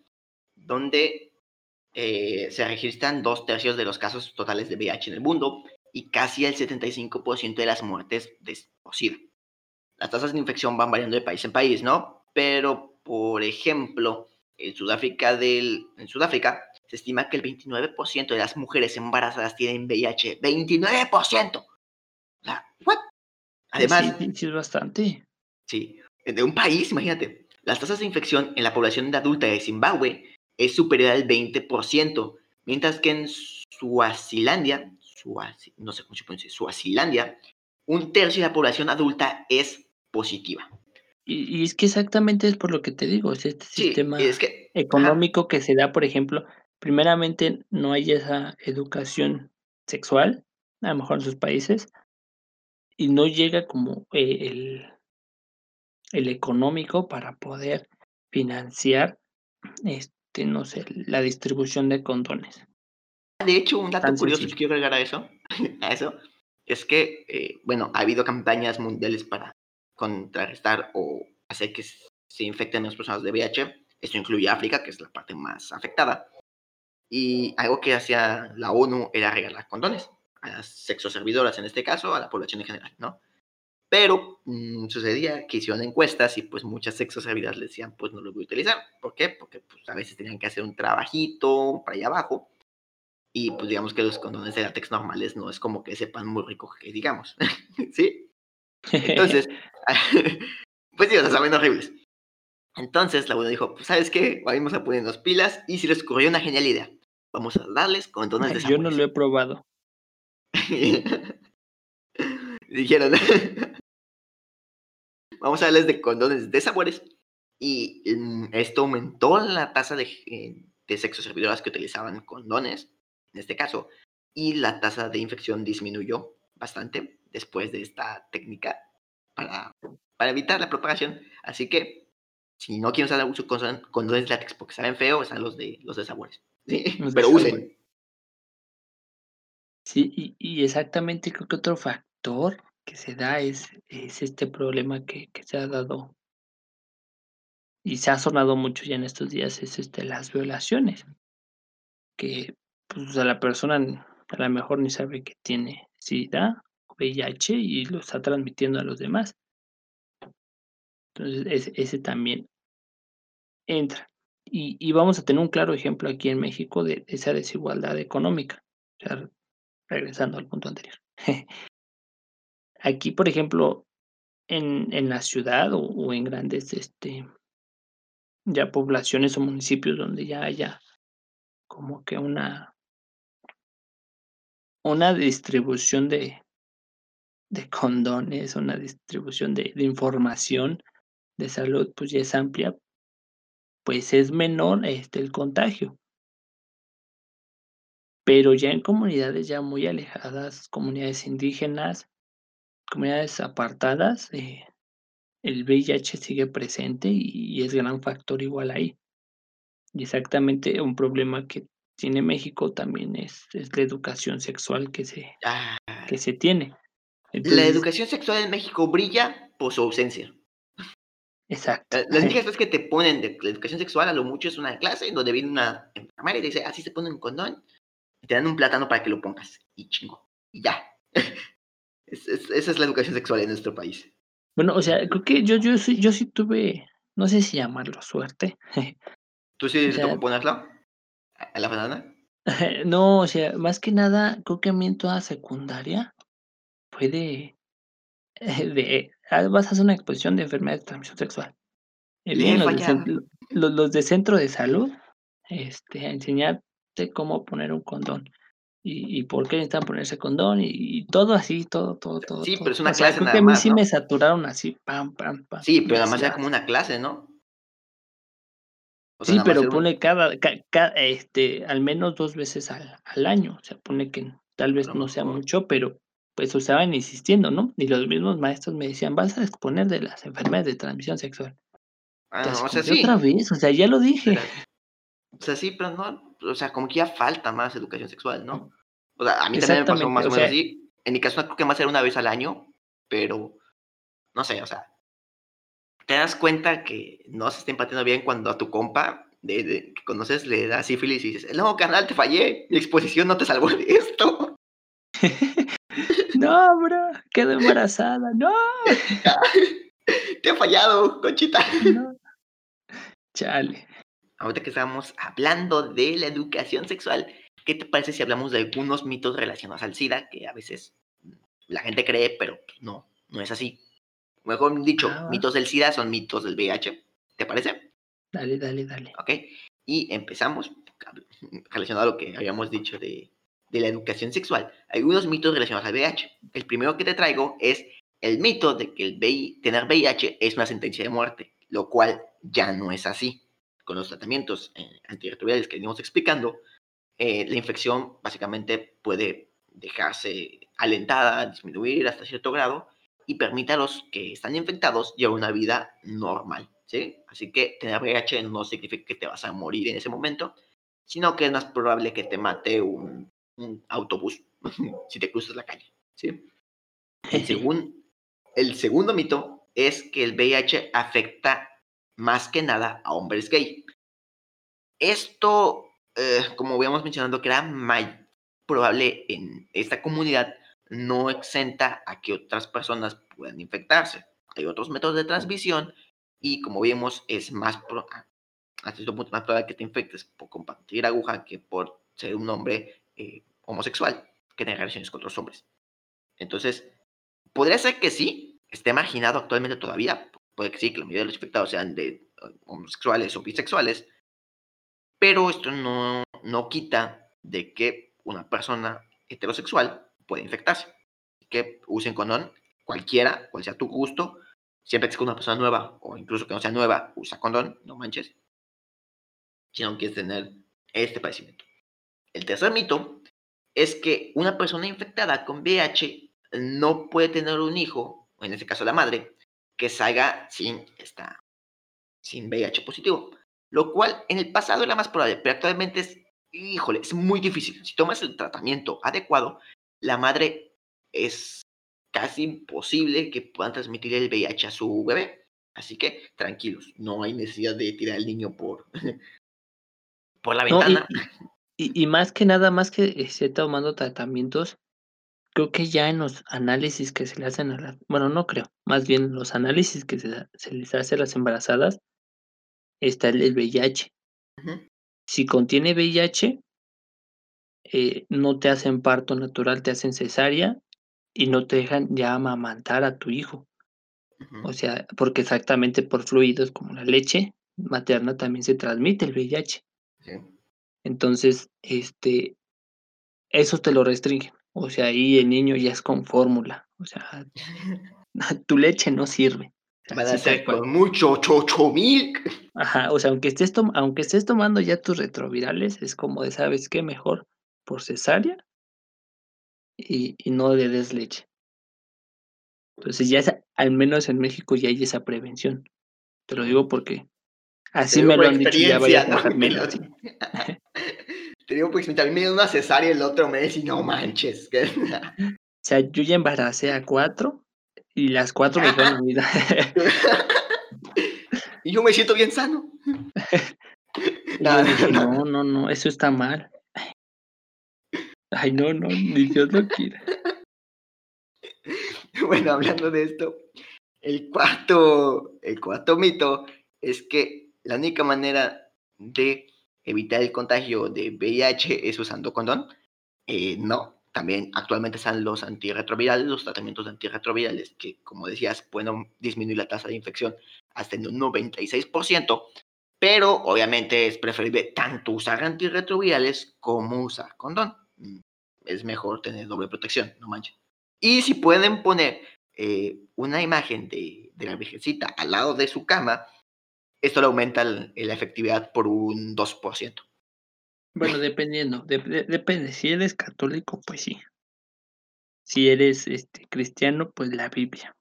donde eh, se registran dos tercios de los casos totales de VIH en el mundo y casi el 75% de las muertes de. Las tasas de infección van variando de país en país, ¿no? Pero, por ejemplo, en Sudáfrica, del, en Sudáfrica se estima que el 29% de las mujeres embarazadas tienen VIH. ¡29%! O sea, ¿what? Además, sí, sí, es bastante. Sí, de un país, imagínate, las tasas de infección en la población de adulta de Zimbabue es superior al 20%, mientras que en Suazilandia, Suazi- no sé cómo se pronuncia, Suazilandia, un tercio de la población adulta es positiva. Y, y es que exactamente es por lo que te digo, es este Sí, sistema es que, económico que se da, por ejemplo, primeramente no hay esa educación sexual, a lo mejor en sus países, y no llega como eh, el, el económico para poder financiar, este, no sé, la distribución de condones. de hecho, un dato Tan curioso sencillo. que quiero agregar a eso, a eso, es que, eh, bueno, ha habido campañas mundiales para contrarrestar o hacer que se infecten menos personas de VIH. Esto incluye África, que es la parte más afectada. Y algo que hacía la ONU era regalar condones a las sexoservidoras, en este caso, a la población en general, ¿no? Pero mm, sucedía que hicieron encuestas y pues muchas sexoservidoras le decían, pues no lo voy a utilizar. ¿Por qué? Porque pues a veces tenían que hacer un trabajito para allá abajo. Y pues digamos que los condones de látex normales no es como que sepan muy rico que digamos. ¿Sí? Entonces, pues sí, o sea, saben horribles. Entonces la ONU dijo, pues sabes qué, vamos a ponernos pilas y se les ocurrió una genial idea. Vamos a darles condones de Yo no lo he probado. Dijeron, vamos a hablarles de condones de sabores. Y mm, esto aumentó la tasa de, eh, de sexo servidoras que utilizaban condones, en este caso, y la tasa de infección disminuyó bastante después de esta técnica para, para evitar la propagación. Así que, si no quieren usar uso condones látex porque saben feo, están los de, los de sabores. Pero usen. Sí, y, y, exactamente creo que otro factor que se da es, es este problema que, que se ha dado y se ha sonado mucho ya en estos días, es este, las violaciones. Que pues, a la persona a lo mejor ni sabe que tiene SIDA o VIH y lo está transmitiendo a los demás. Entonces, ese, también entra. Y, vamos a tener un claro ejemplo aquí en México de esa desigualdad económica. O sea, regresando al punto anterior. Aquí, por ejemplo, en, en la ciudad o, o, en grandes este, ya poblaciones o municipios donde ya haya como que una una distribución de de condones, una distribución de, de información de salud, pues ya es amplia, pues es menor este el contagio. Pero ya en comunidades ya muy alejadas, comunidades indígenas, comunidades apartadas, eh, el VIH sigue presente y, y es gran factor igual ahí. Y exactamente un problema que tiene México también es, es la educación sexual que se, Ah, que se tiene. La educación sexual en México brilla por su ausencia. exacto. La- Las únicas cosas que te ponen de la educación sexual a lo mucho es una clase donde viene una enfermera y te dice, así se pone un condón. Y te dan un plátano para que lo pongas. Y chingo. Y ya. Es- es- esa es la educación sexual en nuestro país. Bueno, o sea, creo que yo, yo, sí, yo sí tuve, no sé si llamarlo suerte. ¿Tú sí O te sea, tocó ponerlo a a la banana? no, o sea, más que nada, creo que a mí en toda secundaria fue de, de vas a hacer una exposición de enfermedades de transmisión sexual. Bien vienen los de, los, los de centro de salud este, a enseñarte cómo poner un condón. Y, y por qué necesitan ponerse condón y, y todo así, todo, todo, todo, Sí, todo. pero es una O sea, clase creo que a mí más, sí ¿no? me saturaron así, pam, pam, pam. Sí, pero nada más así, era como una clase, ¿no? O sea, Sí, pero un... pone cada, ca- ca- este, al menos dos veces al, al año. O sea, pone que tal vez no sea mucho, pero pues estaban insistiendo, ¿no? Y los mismos maestros me decían, vas a exponer de las enfermedades de transmisión sexual. Ah, Así o sea, de otra sí. vez, o sea, ya lo dije. Pero, o sea, sí, pero no. O sea, como que ya falta más educación sexual, ¿no? O sea, a mí también me pasó más o o menos sea, así. En mi caso, creo que más era una vez al año, pero no sé, o sea, te das cuenta que no se está empatiendo bien cuando a tu compa de, de- que conoces le da sífilis y dices, no, carnal, te fallé, mi exposición no te salvó de esto. no, bro, quedo embarazada, no, te he fallado, conchita. no. Chale. Ahorita que estamos hablando de la educación sexual, ¿qué te parece si hablamos de algunos mitos relacionados al SIDA que a veces la gente cree, pero no, no es así? Mejor dicho, Ah, mitos del SIDA son mitos del VIH. ¿Te parece? Dale, dale, dale. ¿Ok? Y empezamos relacionado a lo que habíamos dicho de, de la educación sexual. Hay algunos mitos relacionados al VIH. El primero que te traigo es el mito de que el tener VIH es una sentencia de muerte, lo cual ya no es así. Con los tratamientos eh, antirretrovirales que venimos explicando, eh, la infección básicamente puede dejarse alentada, disminuir hasta cierto grado y permite a los que están infectados llevar una vida normal. ¿sí? Así que tener VIH no significa que te vas a morir en ese momento, sino que es más probable que te mate un, un autobús si te cruzas la calle. ¿sí? El, segun- el segundo mito es que el VIH afecta más que nada a hombres gay. Esto, eh, como habíamos mencionado, que era más probable en esta comunidad, no exenta a que otras personas puedan infectarse. Hay otros métodos de transmisión y como vimos es más pro- hasta cierto punto más probable que te infectes por compartir aguja que por ser un hombre eh, homosexual que tenga relaciones con otros hombres. Entonces, podría ser que sí, esté marginado actualmente todavía, puede que sí, que la mayoría de los infectados sean de eh, homosexuales o bisexuales, pero esto no, no quita de que una persona heterosexual puede infectarse. Que usen condón, cualquiera, cual sea tu gusto, siempre que es una persona nueva, o incluso que no sea nueva, usa condón, no manches. Si no quieres tener este padecimiento. El tercer mito es que una persona infectada con VIH no puede tener un hijo, en este caso la madre, que salga sin, esta, sin VIH positivo. Lo cual en el pasado era más probable, pero actualmente es, híjole, es muy difícil. Si tomas el tratamiento adecuado, la madre es casi imposible que puedan transmitir el VIH a su bebé. Así que tranquilos, no hay necesidad de tirar al niño por, por la ventana. Y, más que nada, más que esté tomando tratamientos, creo que ya en los análisis que se le hacen a las, bueno, no creo, más bien los análisis que se, les hace a las embarazadas, está el, VIH. Si contiene VIH, eh, no te hacen parto natural, te hacen cesárea y no te dejan ya amamantar a tu hijo. O sea, porque exactamente por fluidos como la leche materna también se transmite el VIH. Entonces, este, eso te lo restringen. O sea, ahí el niño ya es con fórmula. O sea, tu leche no sirve. Van a ser con mucho chocho milk. Ajá, o sea, aunque estés, aunque estés tomando ya tus retrovirales, es como de, ¿sabes qué? Mejor por cesárea y, no le des leche. Entonces ya al menos en México ya hay esa prevención. Te lo digo porque así me lo han dicho ya varias ¿no? Te digo porque a mí me dio una cesárea el otro mes y no manches. o sea, yo ya embaracé a cuatro y las cuatro me fueron vida. y yo me siento bien sano. no, no, no, no, eso está mal. Ay, no, no, ni Dios lo quiera. Bueno, hablando de esto, el cuarto, el cuarto mito es que la única manera de evitar el contagio de VIH es usando condón. Eh, no, también actualmente están los antirretrovirales, los tratamientos antirretrovirales que, como decías, pueden disminuir la tasa de infección hasta en un 96%, pero obviamente es preferible tanto usar antirretrovirales como usar condón. Mm, es mejor tener doble protección, no manches. Y si pueden poner eh, una imagen de, la Virgencita al lado de su cama, esto le aumenta la efectividad por un 2%. Bueno, dependiendo, depende. Si eres católico, pues sí. Si eres este, cristiano, pues la Biblia.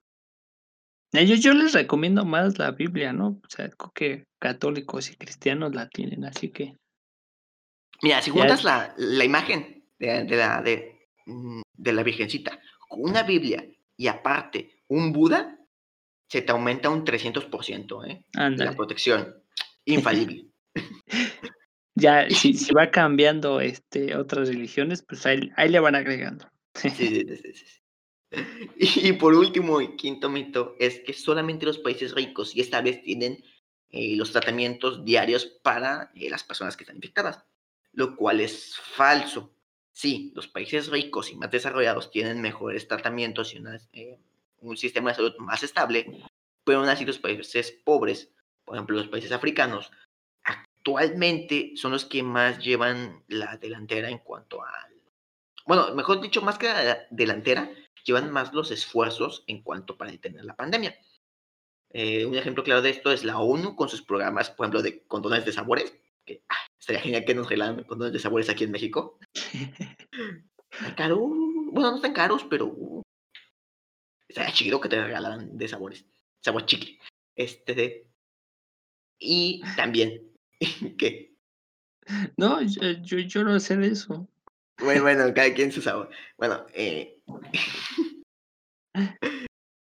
Yo, yo les recomiendo más la Biblia, ¿no? O sea, creo que católicos y cristianos la tienen, así que. Mira, si juntas la, la, imagen de, la, de, mm, de la Virgencita con una Biblia y aparte un Buda, se te aumenta un 300%, ¿eh? La protección. Infalible. ya, si, si, va cambiando este, otras religiones, pues ahí, ahí le van agregando. sí, sí, sí, sí. Y, por último, el quinto mito es que solamente los países ricos y esta vez tienen eh, los tratamientos diarios para eh, las personas que están infectadas, lo cual es falso. Sí, los países ricos y más desarrollados tienen mejores tratamientos y eh, un sistema de salud más estable, pero aún así los países pobres, por ejemplo los países africanos, actualmente son los que más llevan la delantera en cuanto a... Bueno, mejor dicho, más que la delantera, llevan más los esfuerzos en cuanto para detener la pandemia. Eh, un ejemplo claro de esto es la ONU con sus programas, por ejemplo, de condones de sabores, que ah, estaría genial que nos regalaran condones de sabores aquí en México. caro, bueno, no están caros, pero estaría chido que te regalaran de sabores, sabor chiqui. Este. Y también, ¿qué? No, yo, yo, no sé de eso. Bueno, bueno, cada quien su sabor. Bueno, eh...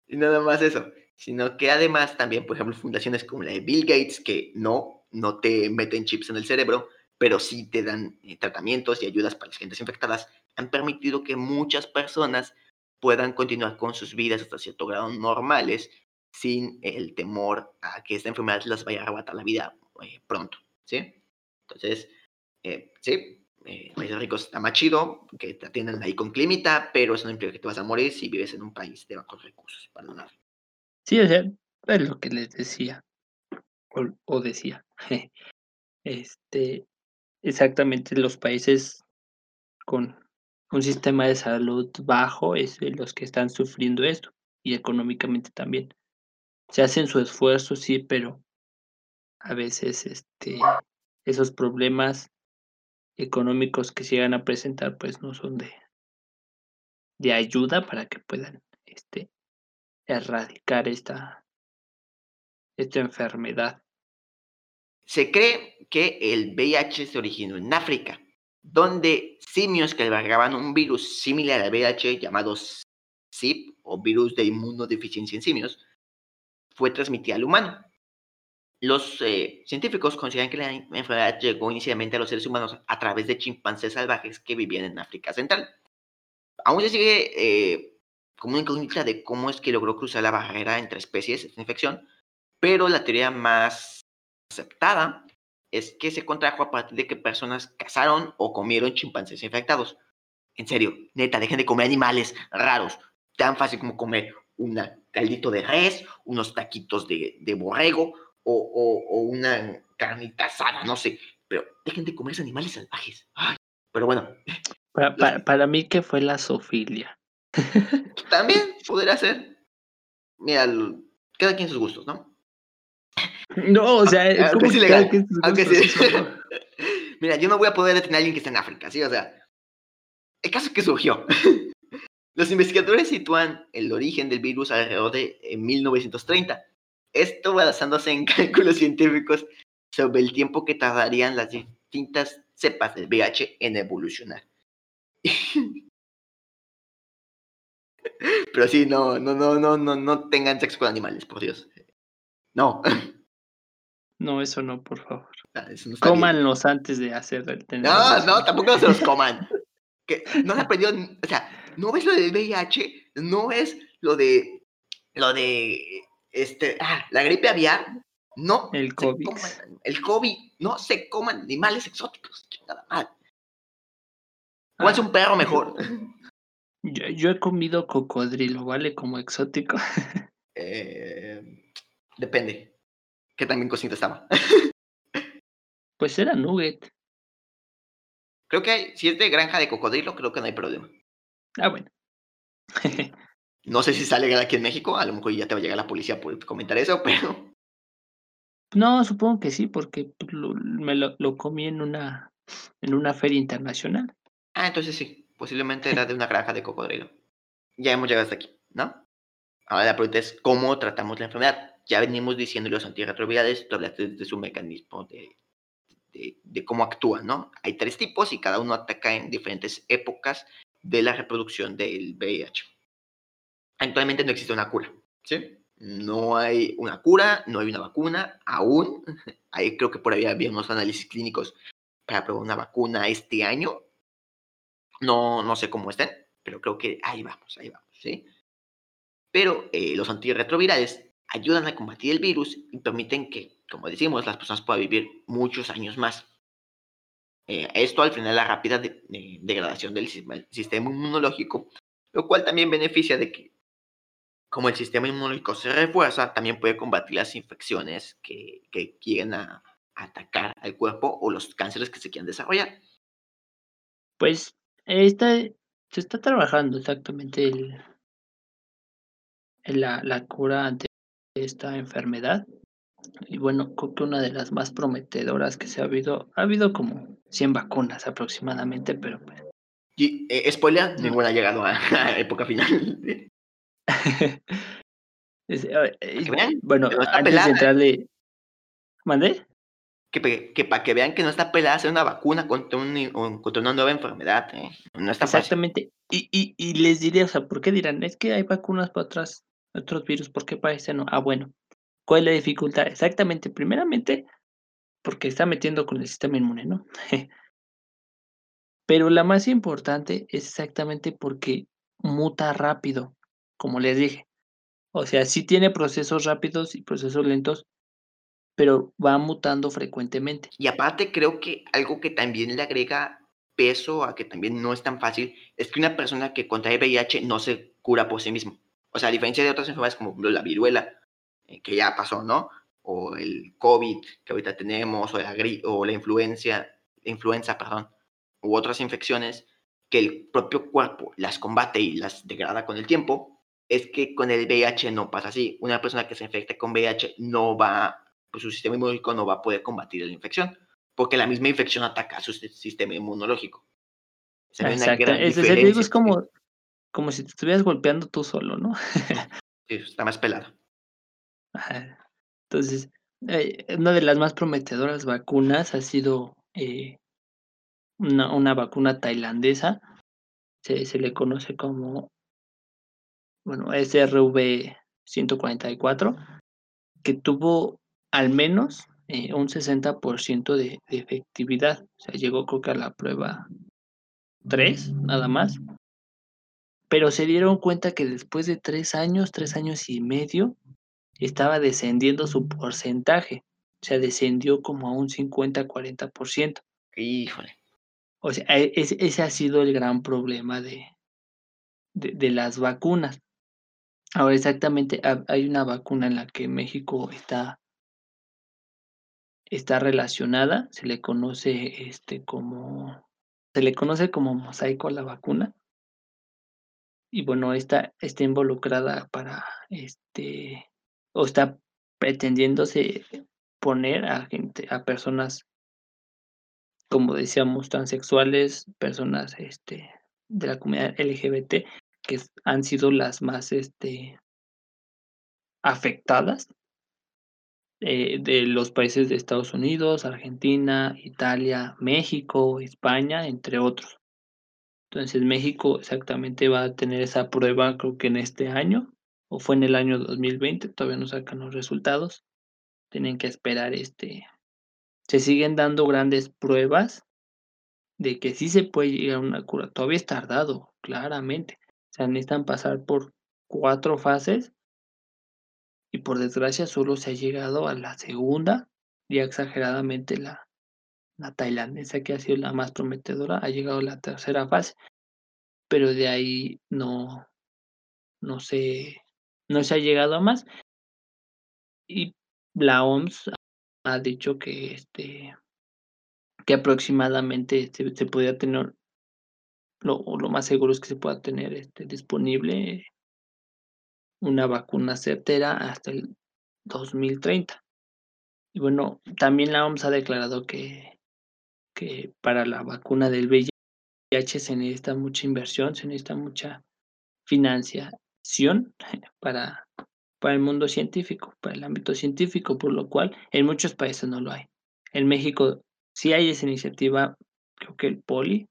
y nada más eso, sino que además también, por ejemplo, fundaciones como la de Bill Gates, que no no te meten chips en el cerebro, pero sí te dan eh, tratamientos y ayudas para las gentes infectadas, han permitido que muchas personas puedan continuar con sus vidas hasta cierto grado normales sin el temor a que esta enfermedad las vaya a arrebatar la vida eh, pronto, ¿sí? Entonces, eh, sí, eh, países ricos está más chido, que te atienden ahí con clímita, pero eso no implica que te vas a morir si vives en un país de bajos recursos, para nada. Sí, o sea, es lo que les decía o, decía, este, exactamente los países con un sistema de salud bajo es los que están sufriendo esto y económicamente también. se hacen su esfuerzo, sí, pero a veces, este, esos problemas económicos que se llegan a presentar, pues, no son de de ayuda para que puedan, este, erradicar esta esta enfermedad. Se cree que el VIH se originó en África, donde simios que albergaban un virus similar al VIH llamado SIP o virus de inmunodeficiencia en simios, fue transmitida al humano. Los eh, científicos consideran que la enfermedad llegó inicialmente a los seres humanos a través de chimpancés salvajes que vivían en África Central. Aún se sigue eh, como una incógnita de cómo es que logró cruzar la barrera entre especies esta infección, pero la teoría más aceptada es que se contrajo a partir de que personas cazaron o comieron chimpancés infectados. En serio, neta, dejen de comer animales raros. Tan fácil como comer un caldito de res, unos taquitos de, borrego o, una carnita asada, no sé. Pero dejen de comer animales salvajes. pero bueno. Para, mí que fue la sofilia. También podría ser. Mira, cada quien sus gustos, ¿no? No, o sea, es como ilegal. Aunque sí. Mira, yo no voy a poder detener a alguien que está en África, ¿sí? O sea, el caso es que surgió. Los investigadores sitúan el origen del virus alrededor de 1930. Esto basándose en cálculos científicos sobre el tiempo que tardarían las distintas cepas del VIH en evolucionar. Pero sí, no, no, no, no, no, no tengan sexo con animales, por Dios. No. No, eso no, por favor. Ah, Cómanlos antes de hacer el No, no, tampoco se los coman. Que no se aprendió, o sea, no ves lo del VIH, no es lo de lo de este, ah, la gripe aviar, no. El COVID. el COVID, no se coman animales exóticos, chingada madre. ¿Cuál es un perro mejor? Yo, yo, he comido cocodrilo, ¿vale? Como exótico. Eh, depende. ¿Qué también cosita estaba? pues era nugget. Creo que si es de granja de cocodrilo, creo que no hay problema. Ah, bueno. no sé si sale aquí en México, a lo mejor ya te va a llegar la policía por comentar eso, pero... No, supongo que sí, porque me lo, lo, comí en una, en una feria internacional. Ah, entonces sí, posiblemente era de una granja de cocodrilo. Ya hemos llegado hasta aquí, ¿no? Ahora la pregunta es, ¿cómo tratamos la enfermedad? Ya venimos diciendo los antirretrovirales, de su mecanismo de, de, de, cómo actúan, ¿no? Hay tres tipos y cada uno ataca en diferentes épocas de la reproducción del VIH. Actualmente no existe una cura, ¿sí? No hay una cura, no hay una vacuna, aún. Ahí creo que por ahí había unos análisis clínicos para probar una vacuna este año. No, no sé cómo estén, pero creo que ahí vamos, ahí vamos, ¿sí? Pero eh, los antirretrovirales ayudan a combatir el virus y permiten que, como decimos, las personas puedan vivir muchos años más. Eh, esto al final la rápida degradación del sistema inmunológico, lo cual también beneficia de que, como el sistema inmunológico se refuerza, también puede combatir las infecciones que, que quieren atacar al cuerpo o los cánceres que se quieran desarrollar. Pues esta, se está trabajando exactamente el, la, la cura ante esta enfermedad. Y bueno, creo que una de las más prometedoras que se ha habido, ha habido como 100 vacunas aproximadamente, pero pues. Y, eh, spoiler, ninguna ha llegado a, época final. bueno, antes de entrarle. ¿Mandé? Que, que para que vean que no está pelada hacer una vacuna contra, un, contra una nueva enfermedad. ¿eh? No está Exactamente. Y, y, y les diría, o sea, ¿por qué dirán? Es que hay vacunas para otras, otros virus, ¿por qué para este no? Ah, bueno, ¿Cuál es la dificultad? Exactamente, primeramente, porque está metiendo con el sistema inmune, ¿no? Pero la más importante es exactamente porque muta rápido, como les dije. O sea, sí tiene procesos rápidos y procesos lentos, pero va mutando frecuentemente. Y aparte creo que algo que también le agrega peso a que también no es tan fácil es que una persona que contrae VIH no se cura por sí mismo. O sea, a diferencia de otras enfermedades como la viruela, eh, que ya pasó, ¿no? O el COVID que ahorita tenemos, o la, o la influencia, influenza, perdón, u otras infecciones que el propio cuerpo las combate y las degrada con el tiempo, es que con el VIH no pasa así. Una persona que se infecta con VIH no va, pues su sistema inmunológico no va a poder combatir la infección, porque la misma infección ataca a su sistema inmunológico. Exacto. Es, es como, como si te estuvieras golpeando tú solo, ¿no? sí, está más pelado. Entonces, eh, una de las más prometedoras vacunas ha sido eh, una, una, vacuna tailandesa. Se, se, le conoce como, bueno, SRV 144, que tuvo al menos eh, un 60% de, de efectividad. O sea, llegó creo que a la prueba 3, nada más. Pero se dieron cuenta que después de tres años, tres años y medio, estaba descendiendo su porcentaje. O sea, descendió como a un 50-40%. Híjole. O sea, e, ese, ha sido el gran problema de, de, las vacunas. Ahora, exactamente, hay una vacuna en la que México está, está relacionada, se le conoce este como se le conoce como mosaico a la vacuna. Y bueno, esta está involucrada para este o está pretendiéndose poner a gente, a personas, como decíamos, transexuales, personas este, de la comunidad LGBT, que han sido las más este, afectadas eh, de los países de Estados Unidos, Argentina, Italia, México, España, entre otros. Entonces México exactamente va a tener esa prueba creo que en este año o fue en el año 2020, todavía no sacan los resultados. Tienen que esperar este. Se siguen dando grandes pruebas de que sí se puede llegar a una cura. Todavía es tardado, claramente. O sea, necesitan pasar por cuatro fases y por desgracia solo se ha llegado a la segunda, y exageradamente la, la tailandesa que ha sido la más prometedora, ha llegado a la tercera fase, pero de ahí no, no se, no se ha llegado a más. Y la OMS ha dicho que este que aproximadamente se, se podría tener lo, lo, más seguro es que se pueda tener este, disponible una vacuna certera hasta el 2030. Y bueno, también la OMS ha declarado que, que para la vacuna del VIH se necesita mucha inversión, se necesita mucha financiación para, para el mundo científico, para el ámbito científico, por lo cual en muchos países no lo hay. En México sí hay esa iniciativa, creo que el POLI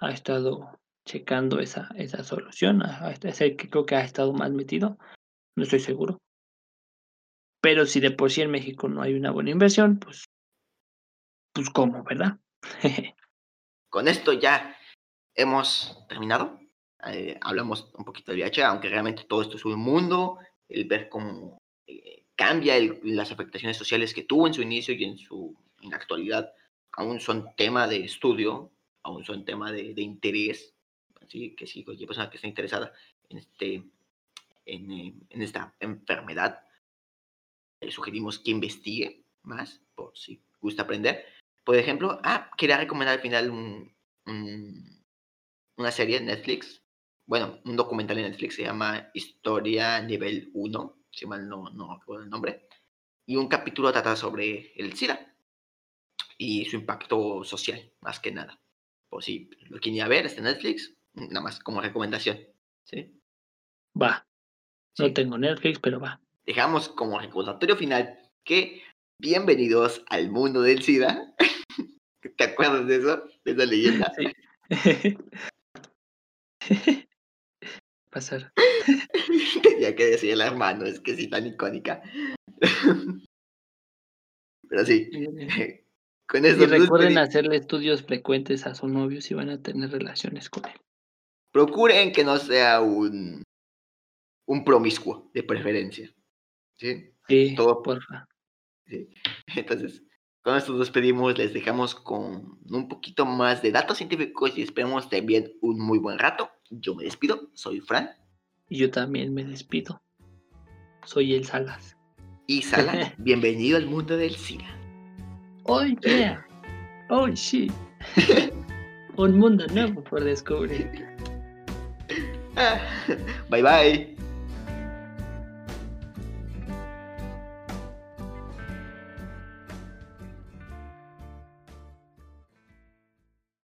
ha estado checando esa, esa solución, es el que creo que ha estado más metido, no estoy seguro. Pero si de por sí en México no hay una buena inversión, pues, pues cómo, ¿verdad? Con esto ya hemos terminado. Eh, hablamos un poquito del VIH, aunque realmente todo esto es un mundo, el ver cómo eh, cambia las afectaciones sociales que tuvo en su inicio y en su en la actualidad aún son tema de estudio, aún son tema de, de interés que si cualquier persona que esté interesada en, este, en, eh, en esta enfermedad, le sugerimos que investigue más, por si gusta aprender. Por ejemplo, ah, quería recomendar al final un, una serie de Netflix, bueno, un documental en Netflix, se llama Historia Nivel 1, si mal no, no recuerdo el nombre, y un capítulo trata sobre el SIDA y su impacto social, más que nada. Por si lo quieren ver, está en Netflix, Nada más como recomendación. ¿Sí? Va. No tengo Netflix, pero va. Dejamos como recordatorio final que bienvenidos al mundo del SIDA. ¿Te acuerdas de eso? De esa leyenda. Sí. Pasar. Tenía que decir el hermano, es que sí tan icónica. Pero sí. Con eso y recuerden hacerle estudios frecuentes a su novio si van a tener relaciones con él procuren que no sea un, un promiscuo de preferencia. ¿Sí? Sí, Todo, porfa. ¿sí? Entonces, con esto nos despedimos, les dejamos con un poquito más de datos científicos y esperemos también un muy buen rato. Yo me despido, soy Fran. Y yo también me despido. Soy el Salas. Y Salas, bienvenido al mundo del cine. Oh, yeah. Oh, sí. un mundo nuevo por descubrir. bye bye.